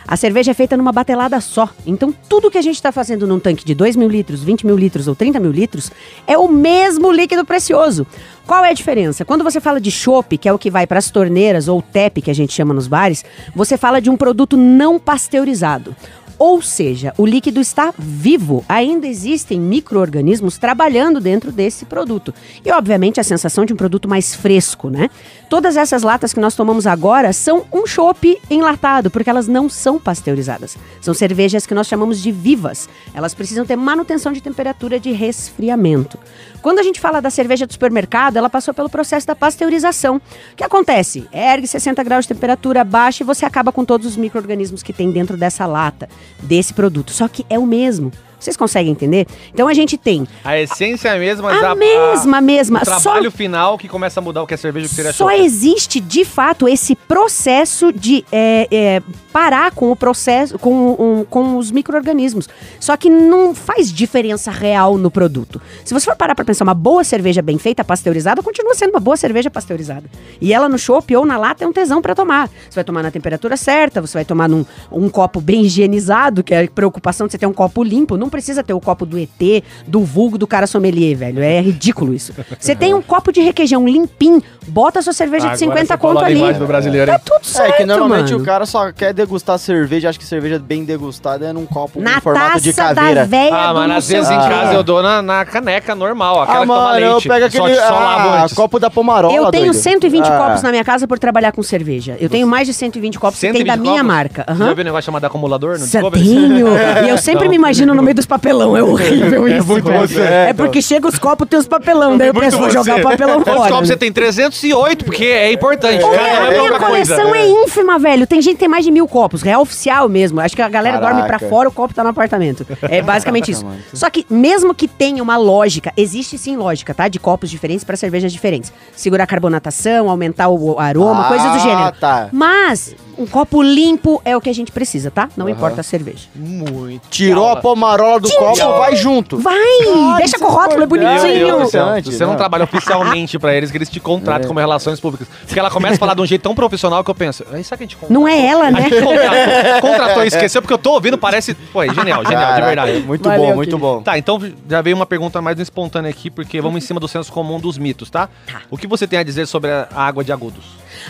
A cerveja é feita numa batelada só. Então, tudo que a gente está fazendo num tanque de 2 mil litros, 20 mil litros ou 30 mil litros é o mesmo líquido precioso. Qual é a diferença? Quando você fala de chopp, que é o que vai para as torneiras, ou TEP, que a gente chama nos bares, você fala de um produto não pasteurizado. Ou seja, o líquido está vivo, ainda existem micro-organismos trabalhando dentro desse produto. E, obviamente, a sensação de um produto mais fresco, né? Todas essas latas que nós tomamos agora são um chopp enlatado, porque elas não são pasteurizadas. São cervejas que nós chamamos de vivas. Elas precisam ter manutenção de temperatura de resfriamento. Quando a gente fala da cerveja do supermercado, ela passou pelo processo da pasteurização. O que acontece? Ergue 60 graus de temperatura baixa e você acaba com todos os micro-organismos que tem dentro dessa lata, desse produto. Só que é o mesmo. Vocês conseguem entender? Então a gente tem A essência é a mesma, mas a mesma, a mesma. o Só- trabalho final que começa a mudar o que é cerveja e o que seria Só existe, de fato, esse processo de é, é, parar com o processo, com, um- com os micro-organismos. Só que não faz diferença real no produto. Se você for parar pra pensar, uma boa cerveja bem feita, pasteurizada, continua sendo uma boa cerveja pasteurizada. E ela no chopp ou na lata é um tesão pra tomar. Você vai tomar na temperatura certa, você vai tomar num um copo bem higienizado, que é a preocupação de você ter um copo limpo. Não precisa ter o copo do ET, do vulgo, do cara sommelier, velho. É ridículo isso. Você tem um copo de requeijão limpinho, bota a sua cerveja Agora de 50 você falou conto a ali. do brasileiro, Tá tudo certo, É que normalmente mano. o cara só quer degustar cerveja, acho que cerveja bem degustada é num copo Na em formato de caveira. véia Ah, do mas não às vezes em casa eu dou na, na caneca normal, aquela Ah, que toma mano, eu leite. pego aquele só, só lavo ah, antes. copo da Pomarola, Eu tenho doido. 120 Ah. copos na minha casa por trabalhar com cerveja. Eu tenho mais de 120 copos que tem 120 da minha copos? marca. Já Aham. viu o negócio chamado acumulador Discovery? tenho. E eu sempre me imagino no meio dos papelão. É horrível isso. muito velho. você. É porque chega os copos, tem os papelão. Daí eu Muito penso, vou jogar o papelão Quantos fora. copos né? você tem? 308, porque é importante. Ô, Cada meu, a é minha coisa. coleção é ínfima, velho. Tem gente que tem mais de mil copos. Real oficial mesmo. Acho que a galera Caraca. dorme pra fora, o copo tá no apartamento. É basicamente isso. Só que mesmo que tenha uma lógica, existe sim lógica, tá? De copos diferentes pra cervejas diferentes. Segurar a carbonatação, aumentar o aroma, Ah, coisas do gênero. tá. Mas um copo limpo é o que a gente precisa, tá? Não importa a cerveja. Muito. Tirou a Pomarola do copo, vai junto. Vai! Ai, deixa com o é rótulo, é bonitinho. Você não né? trabalha oficialmente pra eles, que eles te contratam como relações públicas. Porque ela começa a falar de um jeito tão profissional que eu penso, é isso que a gente contratou. Não é ela, A né? gente contratou, contratou e esqueceu, porque eu tô ouvindo, parece. Pô, é genial, genial, de verdade. Muito Valeu, bom, muito querido. bom. Tá, então já veio uma pergunta mais espontânea aqui, porque vamos em cima do senso comum dos mitos, tá? O que você tem a dizer sobre a água de agudos?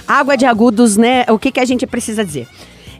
Água de agudos, né? O que, que a gente precisa dizer?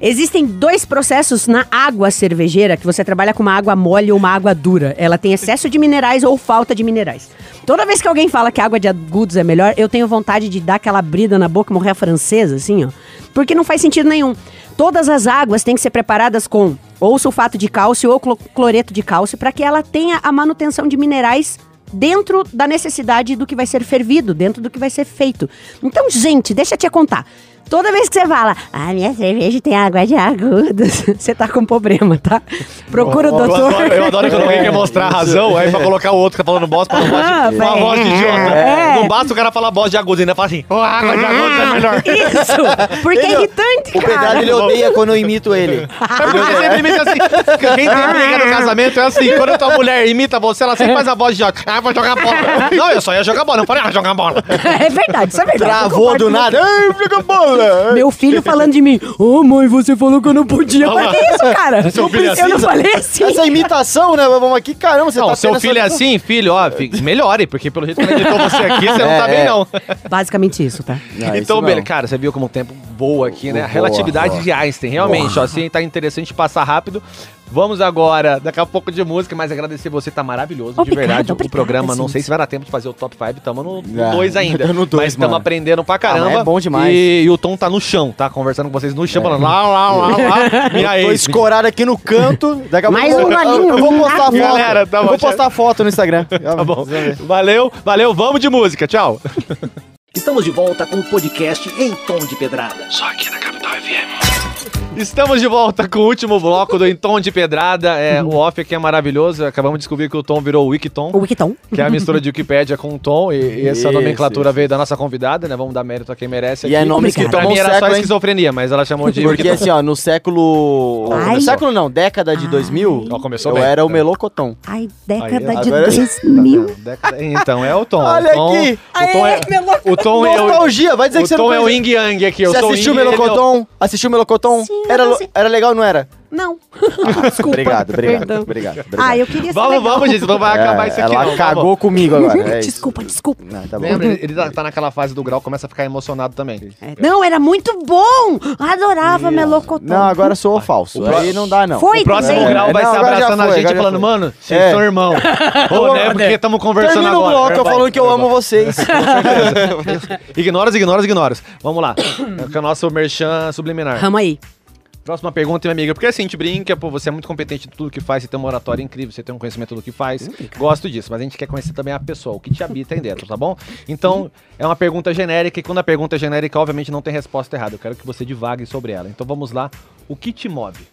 Existem dois processos na água cervejeira que você trabalha com uma água mole ou uma água dura. Ela tem excesso de minerais ou falta de minerais. Toda vez que alguém fala que água de agudos é melhor, eu tenho vontade de dar aquela brida na boca, morrer a francesa, assim, ó. Porque não faz sentido nenhum. Todas as águas têm que ser preparadas com ou sulfato de cálcio ou clo- cloreto de cálcio para que ela tenha a manutenção de minerais dentro da necessidade do que vai ser fervido, dentro do que vai ser feito. Então, gente, deixa eu te contar. Toda vez que você fala, a minha cerveja tem água de agudos, você tá com problema, tá? Procura o Eu doutor. adoro, eu adoro quando alguém quer mostrar a razão, aí pra colocar o outro que tá falando bosta pra uma Ah, voz de, uma voz de idiota. É. Não basta o cara falar voz de agudo, ainda fala assim, "Ô, água de agudo é melhor. Isso! Porque é Ele- irritante, O Pedrado, ele odeia quando eu imito ele. É porque sempre imita assim. Quem tem briga no casamento é assim. Quando a tua mulher imita você, ela sempre faz a voz de idiota. Ah, vou jogar bola. Não, eu só ia jogar bola. Não falei, ah, jogar bola. É verdade, isso é verdade. eu Travou do nada. Ai, fica bola. Meu filho falando de mim, ô mãe, você falou que eu não podia. Olha lá. Mas que isso, cara? Seu filho é eu assim, não falei assim. Essa imitação, né? Vamos aqui, caramba, você Não, tá seu filho é assim, filho, ó, melhore, porque pelo jeito que ele você aqui, você não É, tá bem, é. não. Basicamente isso, tá? Não, isso então, não. beleza, cara, você viu como o tempo voa aqui, né? A relatividade voa. de Einstein, realmente, ó, assim, tá interessante passar rápido. Vamos agora, daqui a pouco de música, mas agradecer você, tá maravilhoso, de Obrigada, verdade. o programa, não gente. sei se vai dar tempo de fazer o top 5, tamo no Ah, 2 ainda. no dois, mas estamos aprendendo pra caramba. Ah, é bom demais. E, e o Tom tá no chão, tá? Conversando com vocês no chão, falando lá, lá, lá, lá. E aí? Tô escorado aqui no canto. Daqui a Mais pouco um eu- eu, eu vou postar foto. Galera, tá eu bom, vou postar foto no Instagram. Tá bom. Valeu, valeu, vamos de música, tchau. Estamos de volta com o podcast Em Tom de Pedrada. Só aqui na Capital FM. Estamos de volta com o último bloco do Em Tom de Pedrada. É, o off aqui é maravilhoso. Acabamos de descobrir que o Tom virou o Wikiton. O Wikiton. Que é a mistura de Wikipédia com o Tom. E, e essa Isso, nomenclatura isso. veio da nossa convidada, né? Vamos dar mérito a quem merece E aqui. é nomes que pra tomam mim era só século, hein? esquizofrenia, mas ela chamou de Porque Wikiton. assim, ó, no século. Ai. No século não, década de 2000, Ó, começou eu bem. era o Melocoton. Ai, década Aí, de agora- 2000. Década- Então, é o Tom. Olha o Tom, aqui. O Tom é, o Tom é o, Nostalgia, vai dizer o que você Tom não é o conhece. Ying Yang aqui. Eu Você sou o assistiu o ele é o- Melocoton? Assistiu o Melocoton? Sim, Era, eu sei. era legal, não era? Não. Desculpa. Obrigado, obrigado, obrigado, obrigado. Ah, eu queria Vamos, legal. vamos, gente. Não vai acabar isso aqui, ela não. cagou Vamos. comigo agora. É isso. Desculpa, desculpa. Não, tá bom. Lembra? Ele tá tá naquela fase do grau, começa a ficar emocionado também. É, Não, era muito bom. Adorava Melocotão. Não, agora sou falso. Aí não dá, não. Foi O próximo também. grau vai Não, se abraçando a foi, gente agora já falando, foi. mano, vocês É. são irmãos. Ô, né? Porque estamos conversando Termina o agora. bloco, eu falando que eu amo vocês. Ignoras, ignoras, ignoras. Vamos lá. É o nosso merchan subliminar. Rama aí. Próxima pergunta, minha amiga. Porque assim, a gente brinca, pô, você é muito competente em tudo que faz, você tem uma oratória incrível, você tem um conhecimento do que faz. Gosto disso, mas a gente quer conhecer também a pessoa, o que te habita aí dentro, tá bom? Então, é uma pergunta genérica e quando a pergunta é genérica, obviamente não tem resposta errada. Eu quero que você divague sobre ela. Então vamos lá. O que te move?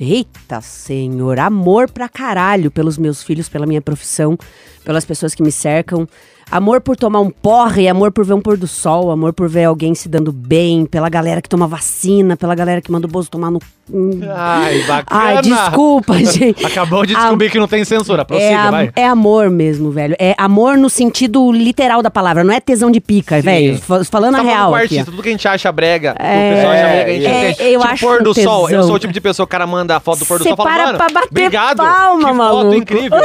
Eita, senhor, amor pra caralho pelos meus filhos, pela minha profissão, pelas pessoas que me cercam. Amor por tomar um porre, amor por ver um pôr do sol, amor por ver alguém se dando bem, pela galera que toma vacina, pela galera que manda o Bozo tomar no. Hum. Ai, bacana. Ai, desculpa, gente. Acabou de Am- descobrir que não tem censura. Prossiga, É, am- vai. é amor mesmo, velho. É amor no sentido literal da palavra, não é tesão de pica, velho. Fa- Falando Tá a real aqui. artista, ó. tudo que a gente acha brega, É, o pessoal acha brega, a gente é, entende. eu tipo, acho pôr do sol, eu tesão. sou o tipo de pessoa que o cara manda a foto do pôr do Cê sol e fala, mano, pra bater obrigado, palma, que foto maluco. incrível.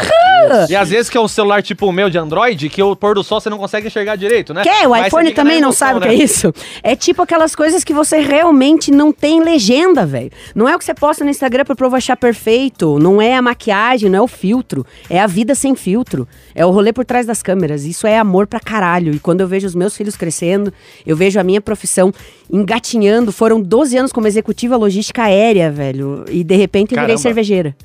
E às vezes que é um celular tipo o meu de Android, que o pôr do sol você não consegue enxergar direito, né? Quer? O Mas iPhone também não sabe o que né? é isso? É tipo aquelas coisas que você realmente não tem legenda, velho. Não é o que você posta no Instagram pro povo achar perfeito. Não é a maquiagem, não é o filtro. É a vida sem filtro. É o rolê por trás das câmeras. Isso é amor pra caralho. E quando eu vejo os meus filhos crescendo, eu vejo a minha profissão engatinhando. Foram 12 anos como executiva logística aérea, velho. E de repente eu virei cervejeira.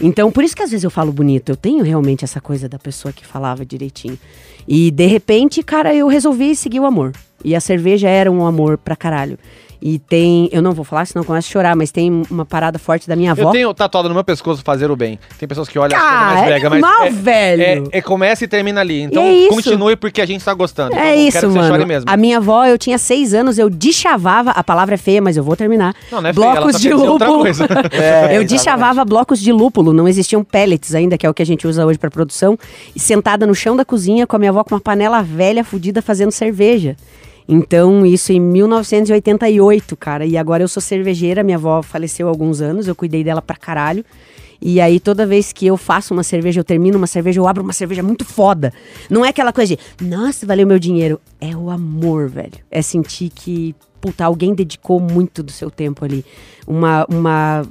Então, por isso que às vezes eu falo bonito. Eu tenho realmente essa coisa da pessoa que falava direitinho. E de repente, cara, eu resolvi seguir o amor. E a cerveja era um amor pra caralho. E tem, eu não vou falar, senão começa a chorar, mas tem uma parada forte da minha avó. Eu tenho tatuado no meu pescoço fazer o bem. Tem pessoas que olham Ah, mais é brega, mas normal, é, velho. É, é começa e termina ali. Então É isso. continue porque a gente tá gostando. É Então, isso, quero que você mano. chore mesmo. A minha avó, eu tinha seis anos, eu deschavava, a palavra é feia, mas eu vou terminar. Não, não é feia, ela blocos só de lúpulo. coisa. É, eu deschavava blocos de lúpulo, não existiam pellets ainda, que é o que a gente usa hoje pra produção, e sentada no chão da cozinha com a minha avó com uma panela velha fudida fazendo cerveja. Então, isso em 1988, cara. E agora eu sou cervejeira, minha avó faleceu há alguns anos, eu cuidei dela pra caralho. E aí, toda vez que eu faço uma cerveja, eu termino uma cerveja, eu abro uma cerveja muito foda. Não é aquela coisa de, nossa, valeu meu dinheiro. É o amor, velho. É sentir que puta, alguém dedicou muito do seu tempo ali. Uma, uma,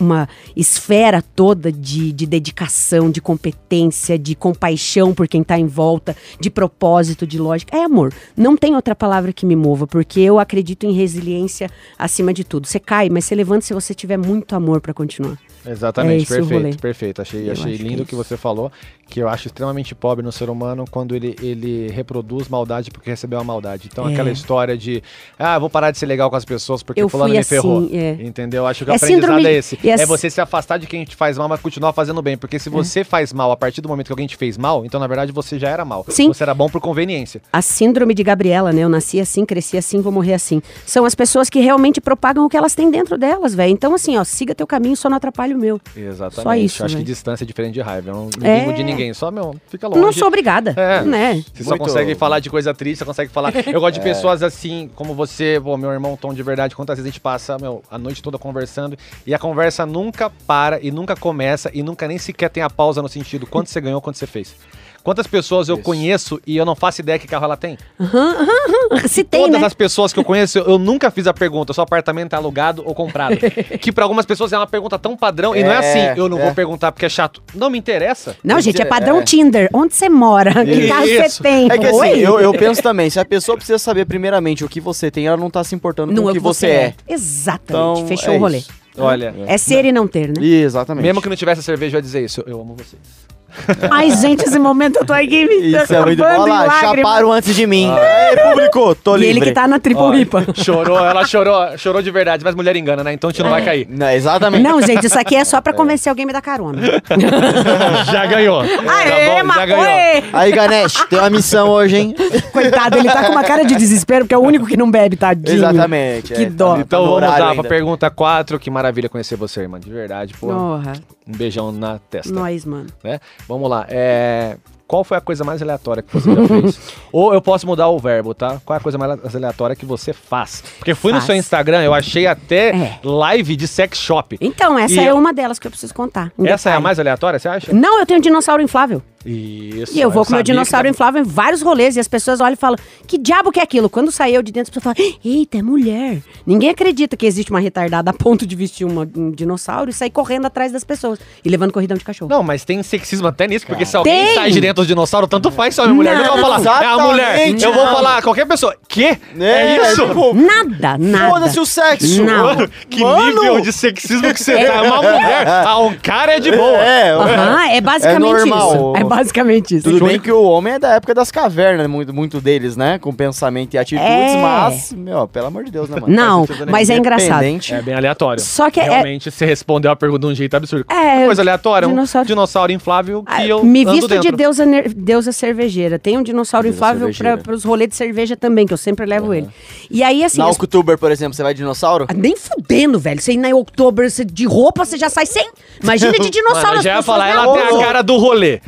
uma esfera toda de, de dedicação, de competência, de compaixão por quem tá em volta, de propósito, de lógica. É amor. Não tem outra palavra que me mova, porque eu acredito em resiliência acima de tudo. Você cai, mas você levanta se você tiver muito amor para continuar. Exatamente, É perfeito, perfeito. Achei, Eu achei que lindo é o que isso. você falou, que eu acho extremamente pobre no ser humano quando ele, ele reproduz maldade porque recebeu a maldade. Então, É. aquela história de, ah, vou parar de ser legal com as pessoas porque Eu fulano fui me ferrou. assim, é. Entendeu? Acho que É o aprendizado síndrome- é esse. é É você se afastar de quem te faz mal, mas continuar fazendo bem. Porque se você faz mal a partir do momento que alguém te fez mal, então, na verdade, você já era mal. Sim. Você era bom por conveniência. A síndrome de Gabriela, né? Eu nasci assim, cresci assim, vou morrer assim. São as pessoas que realmente propagam o que elas têm dentro delas, velho. Então, assim, ó, siga teu caminho, só não atrapalhe o meu. Exatamente. Só isso, Acho que velho. distância é diferente de raiva. Eu não me É. vingo de ninguém. Só, meu, fica longe. Não sou obrigada, É. né? Você só Muito- consegue falar de coisa triste, você consegue falar. Eu gosto de pessoas assim, como você, pô, meu irmão Tom de verdade. Quantas vezes a gente passa, meu, a noite toda conversando e a conversa nunca para e nunca começa e nunca nem sequer tem a pausa no sentido quanto você ganhou, quanto você fez. Quantas pessoas eu conheço e eu não faço ideia que carro ela tem? Se tem, Todas né? as pessoas que eu conheço, eu, eu nunca fiz a pergunta, seu apartamento é alugado ou comprado. que pra algumas pessoas é uma pergunta tão padrão e não é É, assim, eu não é. vou perguntar porque é chato. Não me interessa. Não, gente, é padrão É. Tinder. Onde você mora? Que carro você Isso. tem? É que assim, Oi? eu, eu penso também, se a pessoa precisa saber primeiramente o que você tem, ela não tá se importando Não com é o que você é. Exatamente. Então, Fechou é o rolê. isso. Olha, É ser e não ter, né? Exatamente. mesmo que não tivesse cerveja, eu ia dizer isso. Eu amo vocês. Ai, gente, esse momento eu tô aqui me Isso é muito bom. Olha lá, chaparam antes de mim. Ei, público, tô E livre. ele que tá na triple Olha, ripa. Chorou, ela chorou, chorou de verdade, mas mulher engana, né? Então a gente não vai cair. Não, exatamente. Não, gente, isso aqui é só pra convencer alguém a me dar carona. já ganhou. Aê, tá bom, já ganhou. Aí, Ganesh, tem uma missão hoje, hein? Coitado, ele tá com uma cara de desespero, porque é o único que não bebe, tadinho. Exatamente. Que é, dó. tá- Então vamos lá ainda. pra pergunta 4. Que maravilha conhecer você, irmã. De verdade, pô. Porra, Um beijão na testa. nós, mano. Né? Vamos lá. É... Qual foi a coisa mais aleatória que você já fez? Ou eu posso mudar o verbo, tá? Qual é a coisa mais aleatória que você faz? Porque fui Faz. no seu Instagram, eu achei até É. live de sex shop. Então, essa E é eu- uma delas que eu preciso contar. Essa é a detalhe. mais aleatória, você acha? Não, eu tenho um dinossauro inflável. Isso. E eu vou com meu dinossauro que- inflável em vários rolês e as pessoas olham e falam: que diabo que é aquilo? Quando sai eu de dentro, as pessoas falam: eita, é mulher. Ninguém acredita que existe uma retardada a ponto de vestir uma- um dinossauro e sair correndo atrás das pessoas e levando corridão de cachorro. Não, mas tem sexismo até nisso, porque se alguém Tem. sai de dentro do dinossauro, tanto faz se é uma mulher. Eu Não. vou falar, é a mulher. Exatamente. Eu vou falar, qualquer pessoa. Quê? É, É, isso? tipo, Nada, nada. Foda-se o sexo. Não. Mano, que Mano. nível de sexismo que você tá. É uma mulher. Ah, um cara é de boa. É, Aham, é basicamente É normal. isso. É basicamente isso. Tudo bem que o homem é da época das cavernas, muito, muito deles, né? Com pensamento e atitudes, É. mas, meu, pelo amor de Deus, né, mano? Não, mas é engraçado. É bem aleatório. Só que é- Realmente, você respondeu a pergunta de um jeito absurdo. É, Coisa aleatória, dinossauro. um dinossauro inflável que Ah, eu Me ando visto dentro. de deusa, ner- deusa cervejeira. Tem um dinossauro Deusa inflável para os rolês de cerveja também, que eu sempre levo ele. E aí, assim. Na as- October, por exemplo, você vai de dinossauro? Ah, Nem fudendo, velho. Você ir na outubro você- de roupa, você já sai sem. Imagina de dinossauro. Mano, já ia falar, ela tem a cara do rolê.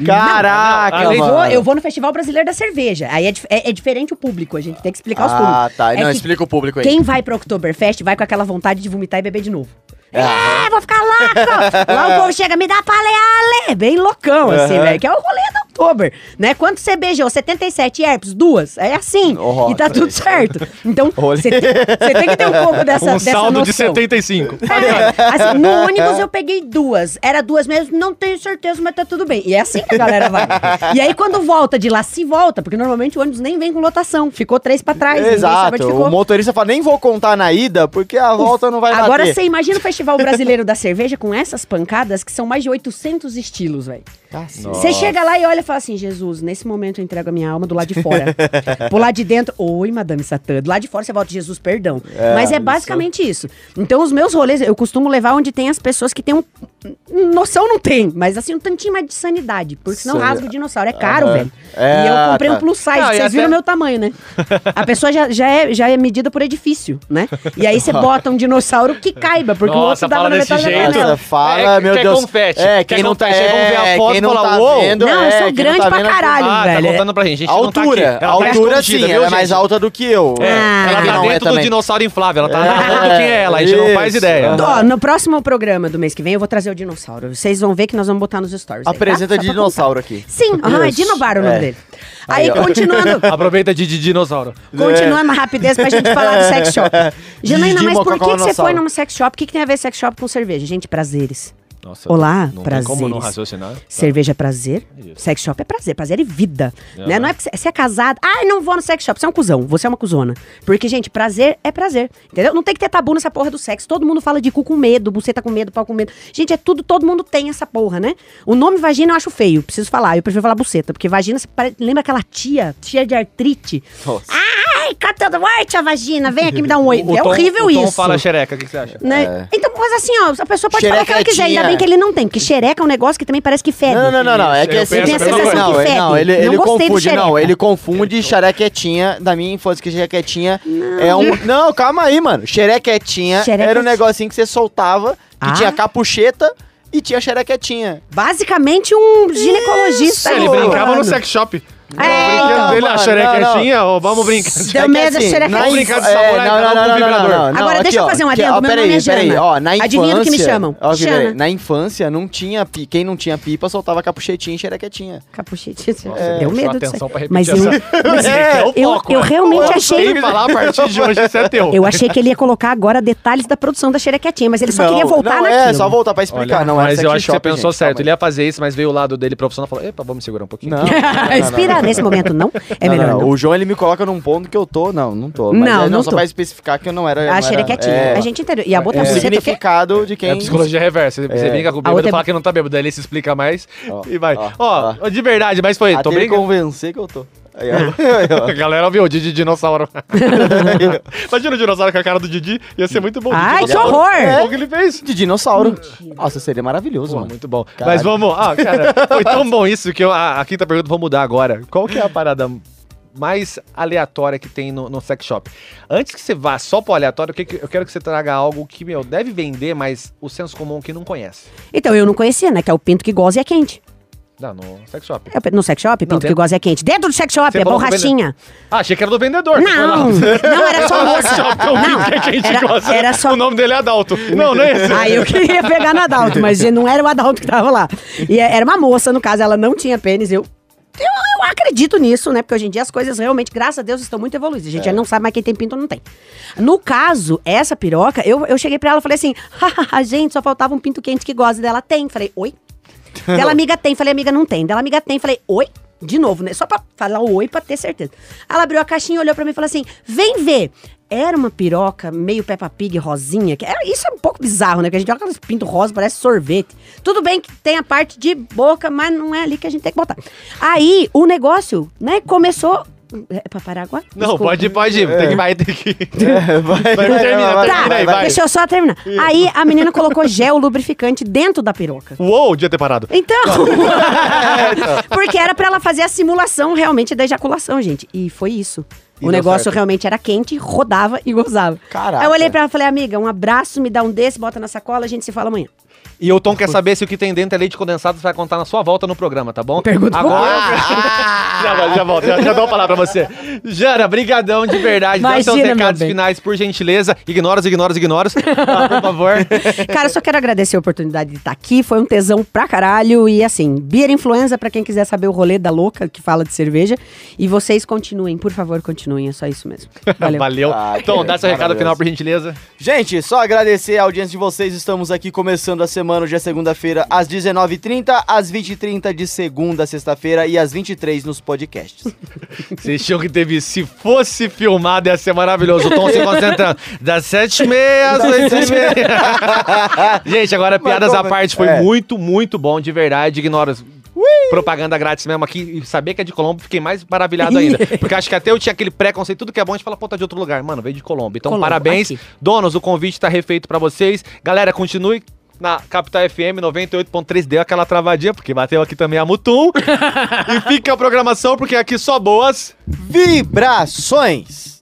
Caraca, Não, Eu não, vou, mano. eu vou no Festival Brasileiro da Cerveja. Aí é, é- é diferente o público, a gente tem que explicar os públicos. Ah, tá. É Não, explica o público aí. Quem vai pro Oktoberfest vai com aquela vontade de vomitar e beber de novo. Ah. É, vou ficar louco! Lá o povo chega, me dá paleale! Bem loucão, assim, velho. Que é o rolê da Oktober, né? Quanto você beijou? 77 herpes? Duas? É assim. Oh, e tá tudo certo. Então, você tem, tem que ter um pouco dessa, Um dessa saldo de noção. 75. É, assim, no ônibus eu peguei duas. Era duas mesmo, não tenho certeza, mas tá tudo bem. E é assim que a galera vai. E aí, quando volta de lá, se volta, porque normalmente o ônibus nem vem com lotação. Ficou três pra trás. Exato. O motorista fala, nem vou contar na ida, porque a volta não vai Agora bater. você imagina o Festival Brasileiro da Cerveja com essas pancadas que são mais de 800 estilos, velho. Cacete. Você chega lá e olha fala assim: Jesus, nesse momento eu entrego a minha alma do lado de fora. Pro lado de dentro, oi, Madame Satã. Do lado de fora você volta, Jesus, perdão. É, Mas é isso. basicamente isso. Então, os meus rolês, eu costumo levar onde tem as pessoas que têm um. Noção não tem, mas assim, um tantinho mais de sanidade. Porque senão Sani- rasga o dinossauro. É caro, Aham. velho. É, e eu comprei tá. um plus size, Não, vocês até- viram o meu tamanho, né? A pessoa já, já, é, já é medida por edifício, né? E aí você bota um dinossauro que caiba, porque o Nossa, outro dava na metade da janela. Fala, É, meu quer Deus. confete. É, Quer quem não tá, aí vamos ver a é, foto quem e não fala, tá "Uou". vendo, Não, eu é, sou quem não grande tá pra caralho, Ah, velho. tá contando pra gente. A gente não tá aqui. Altura, tá altura escondida, sim, viu, ela é mais alta do que eu. É, Ah. ela Quem tá não é dentro do também. dinossauro inflável. Ela tá É, narrando quem é ela. A gente não faz ideia. Ó, no próximo programa do mês que vem eu vou trazer o dinossauro. Vocês vão ver que nós vamos botar nos stories. tá? Apresenta de dinossauro aqui. Sim, ah, é. Dinobar o nome É. dele. Aí, ó. continuando. Aproveita de, de dinossauro. Continuando na rapidez pra gente falar do sex shop. Janaína, mas por que, que você foi num sex shop? O que, que tem a ver sex shop com cerveja? Gente, prazeres. Nossa, Olá, não prazeres. tem como não raciocinar. Cerveja é prazer, sex shop é prazer, prazer e vida. Né? Não é porque você- é casado, ai, não vou no sex shop, você é um cuzão, você é uma cuzona. Porque, gente, prazer é prazer, entendeu? Não tem que ter tabu nessa porra do sexo. Todo mundo fala de cu com medo, buceta com medo, pau com medo. Gente, é tudo, todo mundo tem essa porra, né? O nome vagina eu acho feio, preciso falar, eu prefiro falar buceta, porque vagina, você pare- lembra aquela tia, tia de artrite? Nossa. Ai, catando morte a vagina, vem aqui me dar um oi. O é Tom- horrível o Tom isso. fala xereca, o que que você acha? Né? Então, mas assim, ó, a pessoa pode falar o que ela quiser, ainda Xerequetinha. Bem que ele não tem, porque xereca é um negócio que também parece que fede. Não, não, não, não. É que Eu assim, penso Tem a sensação não, que ele- fede. não, ele, Não ele confunde, não, xereca. ele confunde xerequetinha da minha infância, que xerequetinha é um. Não, calma aí, mano. Xerequetinha era um negocinho que você soltava, que Ah. tinha capucheta e tinha xerequetinha. Basicamente um ginecologista. É, ele brincava no sex shop. É, então, dele, a mano, xerequetinha, ó, vamos brincar. Deu É que medo da assim, xerequetinha. na Vamos brincar de samurai, é, não, não, não, não, vibrador. não, não, Agora, aqui, deixa eu fazer um adendo, ó, meu peraí, nome é peraí, Jana. ó, na Adivinha do que me infância- chamam? ó, peraí. Na infância, não tinha quem não tinha pipa soltava capuchetinha e xerequetinha. Capuchetinha. É, Deu medo disso atenção pra aí. repetir Mas eu, mas É, é eu, foco, eu realmente Eu achei... sei falar a partir de hoje, isso é teu. Eu achei que ele ia colocar agora detalhes da produção da xerequetinha, mas ele só Não, queria voltar não, naquilo. É, só voltar pra explicar, não é mas eu acho que você pensou certo. Ele ia fazer isso, mas veio o lado dele profissional e falou: Epa, vamos segurar um pouquinho. Não, não, não, nesse momento, não? É Não, melhor não, não. O João, ele me coloca num ponto que eu tô. Não, não tô. Mas Não, é, não só tô. pra especificar que eu não era. não A era- xerequetinha. é, A gente entendeu. E a outra o buceta, o significado de quem. É psicologia reversa. Você, você brinca com o bêbado outra e é- fala que não tá bêbado. Daí ele se explica mais Ó, e vai. ó, Ó, de verdade, mas foi. Tô Até brincando. convencer que eu tô. Aí, ó. A galera ouviu o Didi Dinossauro. Imagina o dinossauro com a cara do Didi. Ia ser muito bom. Ai, que horror! É. O que ele fez. De dinossauro. Nossa, seria maravilhoso, Pô, mano. muito bom. Caralho. Mas vamos. Ah, cara, foi tão bom isso que eu, a, a quinta pergunta vou mudar agora. Qual que é a parada mais aleatória que tem no, no sex shop? Antes que você vá só pro aleatório, o que que- eu quero que você traga algo que, meu, deve vender, mas o senso comum que não conhece. Então, eu não conhecia, né? Que é o pinto que goza e é quente. Não, no sex shop. É no sex shop, pinto tem- que goza é quente. Dentro do sex shop, Você é borrachinha. Ah, achei que era do vendedor. Não, não, era só moça. Não, é quente era, era só... O nome dele é Adalto. Não, não é esse. Aí eu queria pegar no Adalto, mas não era o Adalto que tava lá. E é- era uma moça, no caso, ela não tinha pênis. Eu, eu, eu acredito nisso, né? Porque hoje em dia as coisas realmente, graças a Deus, estão muito evoluídas. A gente já não sabe mais quem tem pinto ou não tem. No caso, essa piroca, eu, eu cheguei pra ela e falei assim: gente, só faltava um pinto quente que gosta dela. Tem. Falei, oi? Dela amiga tem. Falei, amiga não tem. Dela amiga tem. Falei, oi? De novo, né? Só pra falar oi pra ter certeza. Ela abriu a caixinha, olhou pra mim e falou assim: vem ver. Era uma piroca meio Peppa Pig rosinha. Que era, isso é um pouco bizarro, né? Que a gente olha aqueles pinto rosa, parece sorvete. Tudo bem que tem a parte de boca, mas não é ali que a gente tem que botar. Aí, o negócio, né, começou. É pra parar agora? Não, Desculpa. pode, pode ir. Tem que, vai ter que. É, vai, Vai, termina, vai, termina aí, vai. deixa eu só terminar. Aí a menina colocou gel lubrificante dentro da piroca. Uou, devia ter parado. Então, porque era pra ela fazer a simulação realmente da ejaculação, gente. E foi isso. E o negócio certo. realmente era quente, rodava e gozava. Caraca. Aí eu olhei pra ela e falei, amiga, um abraço, me dá um desse, bota na sacola, a gente se fala amanhã. E o Tom quer saber se o que tem dentro é leite condensado, você vai contar na sua volta no programa, tá bom? Pergunta Agora. já, vai, já volto, já, já dou uma palavra pra você. Jana, brigadão de verdade. Dá seus Imagina, recados finais, por gentileza. Ignoras, ignoras, ignoras. Ah, por favor. Cara, eu só quero agradecer a oportunidade de estar aqui. Foi um tesão pra caralho. E assim, Beer Influenza, pra quem quiser saber o rolê da louca que fala de cerveja. E vocês continuem, por favor, continuem. É só isso mesmo. Valeu. Valeu. Ah, Tom, dá seu recado final, por gentileza. Gente, só agradecer a audiência de vocês. Estamos aqui começando a semana, hoje é segunda-feira, às 19h30, às 20h30 de segunda a sexta-feira e às 23 nos podcasts. Vocês tinham que ter visto. Se fosse filmado, ia ser maravilhoso. O Tom se concentrando. Das 7h30 às 8h30. Gente, agora, piadas à como- parte, foi é. muito, muito bom, de verdade. Ignora. Propaganda grátis mesmo aqui. E saber que é de Colombo, fiquei mais maravilhado ainda. Porque acho que até eu tinha aquele preconceito, tudo que é bom, a gente fala, pô, tá de outro lugar. Mano, veio de Colombo. Então, Colombo, parabéns. aqui. Donos, o convite tá refeito pra vocês. Galera, continue na Capital FM 98.3. Deu aquela travadinha, porque bateu aqui também a Mutum. e fica a programação, porque aqui só boas. Vibrações!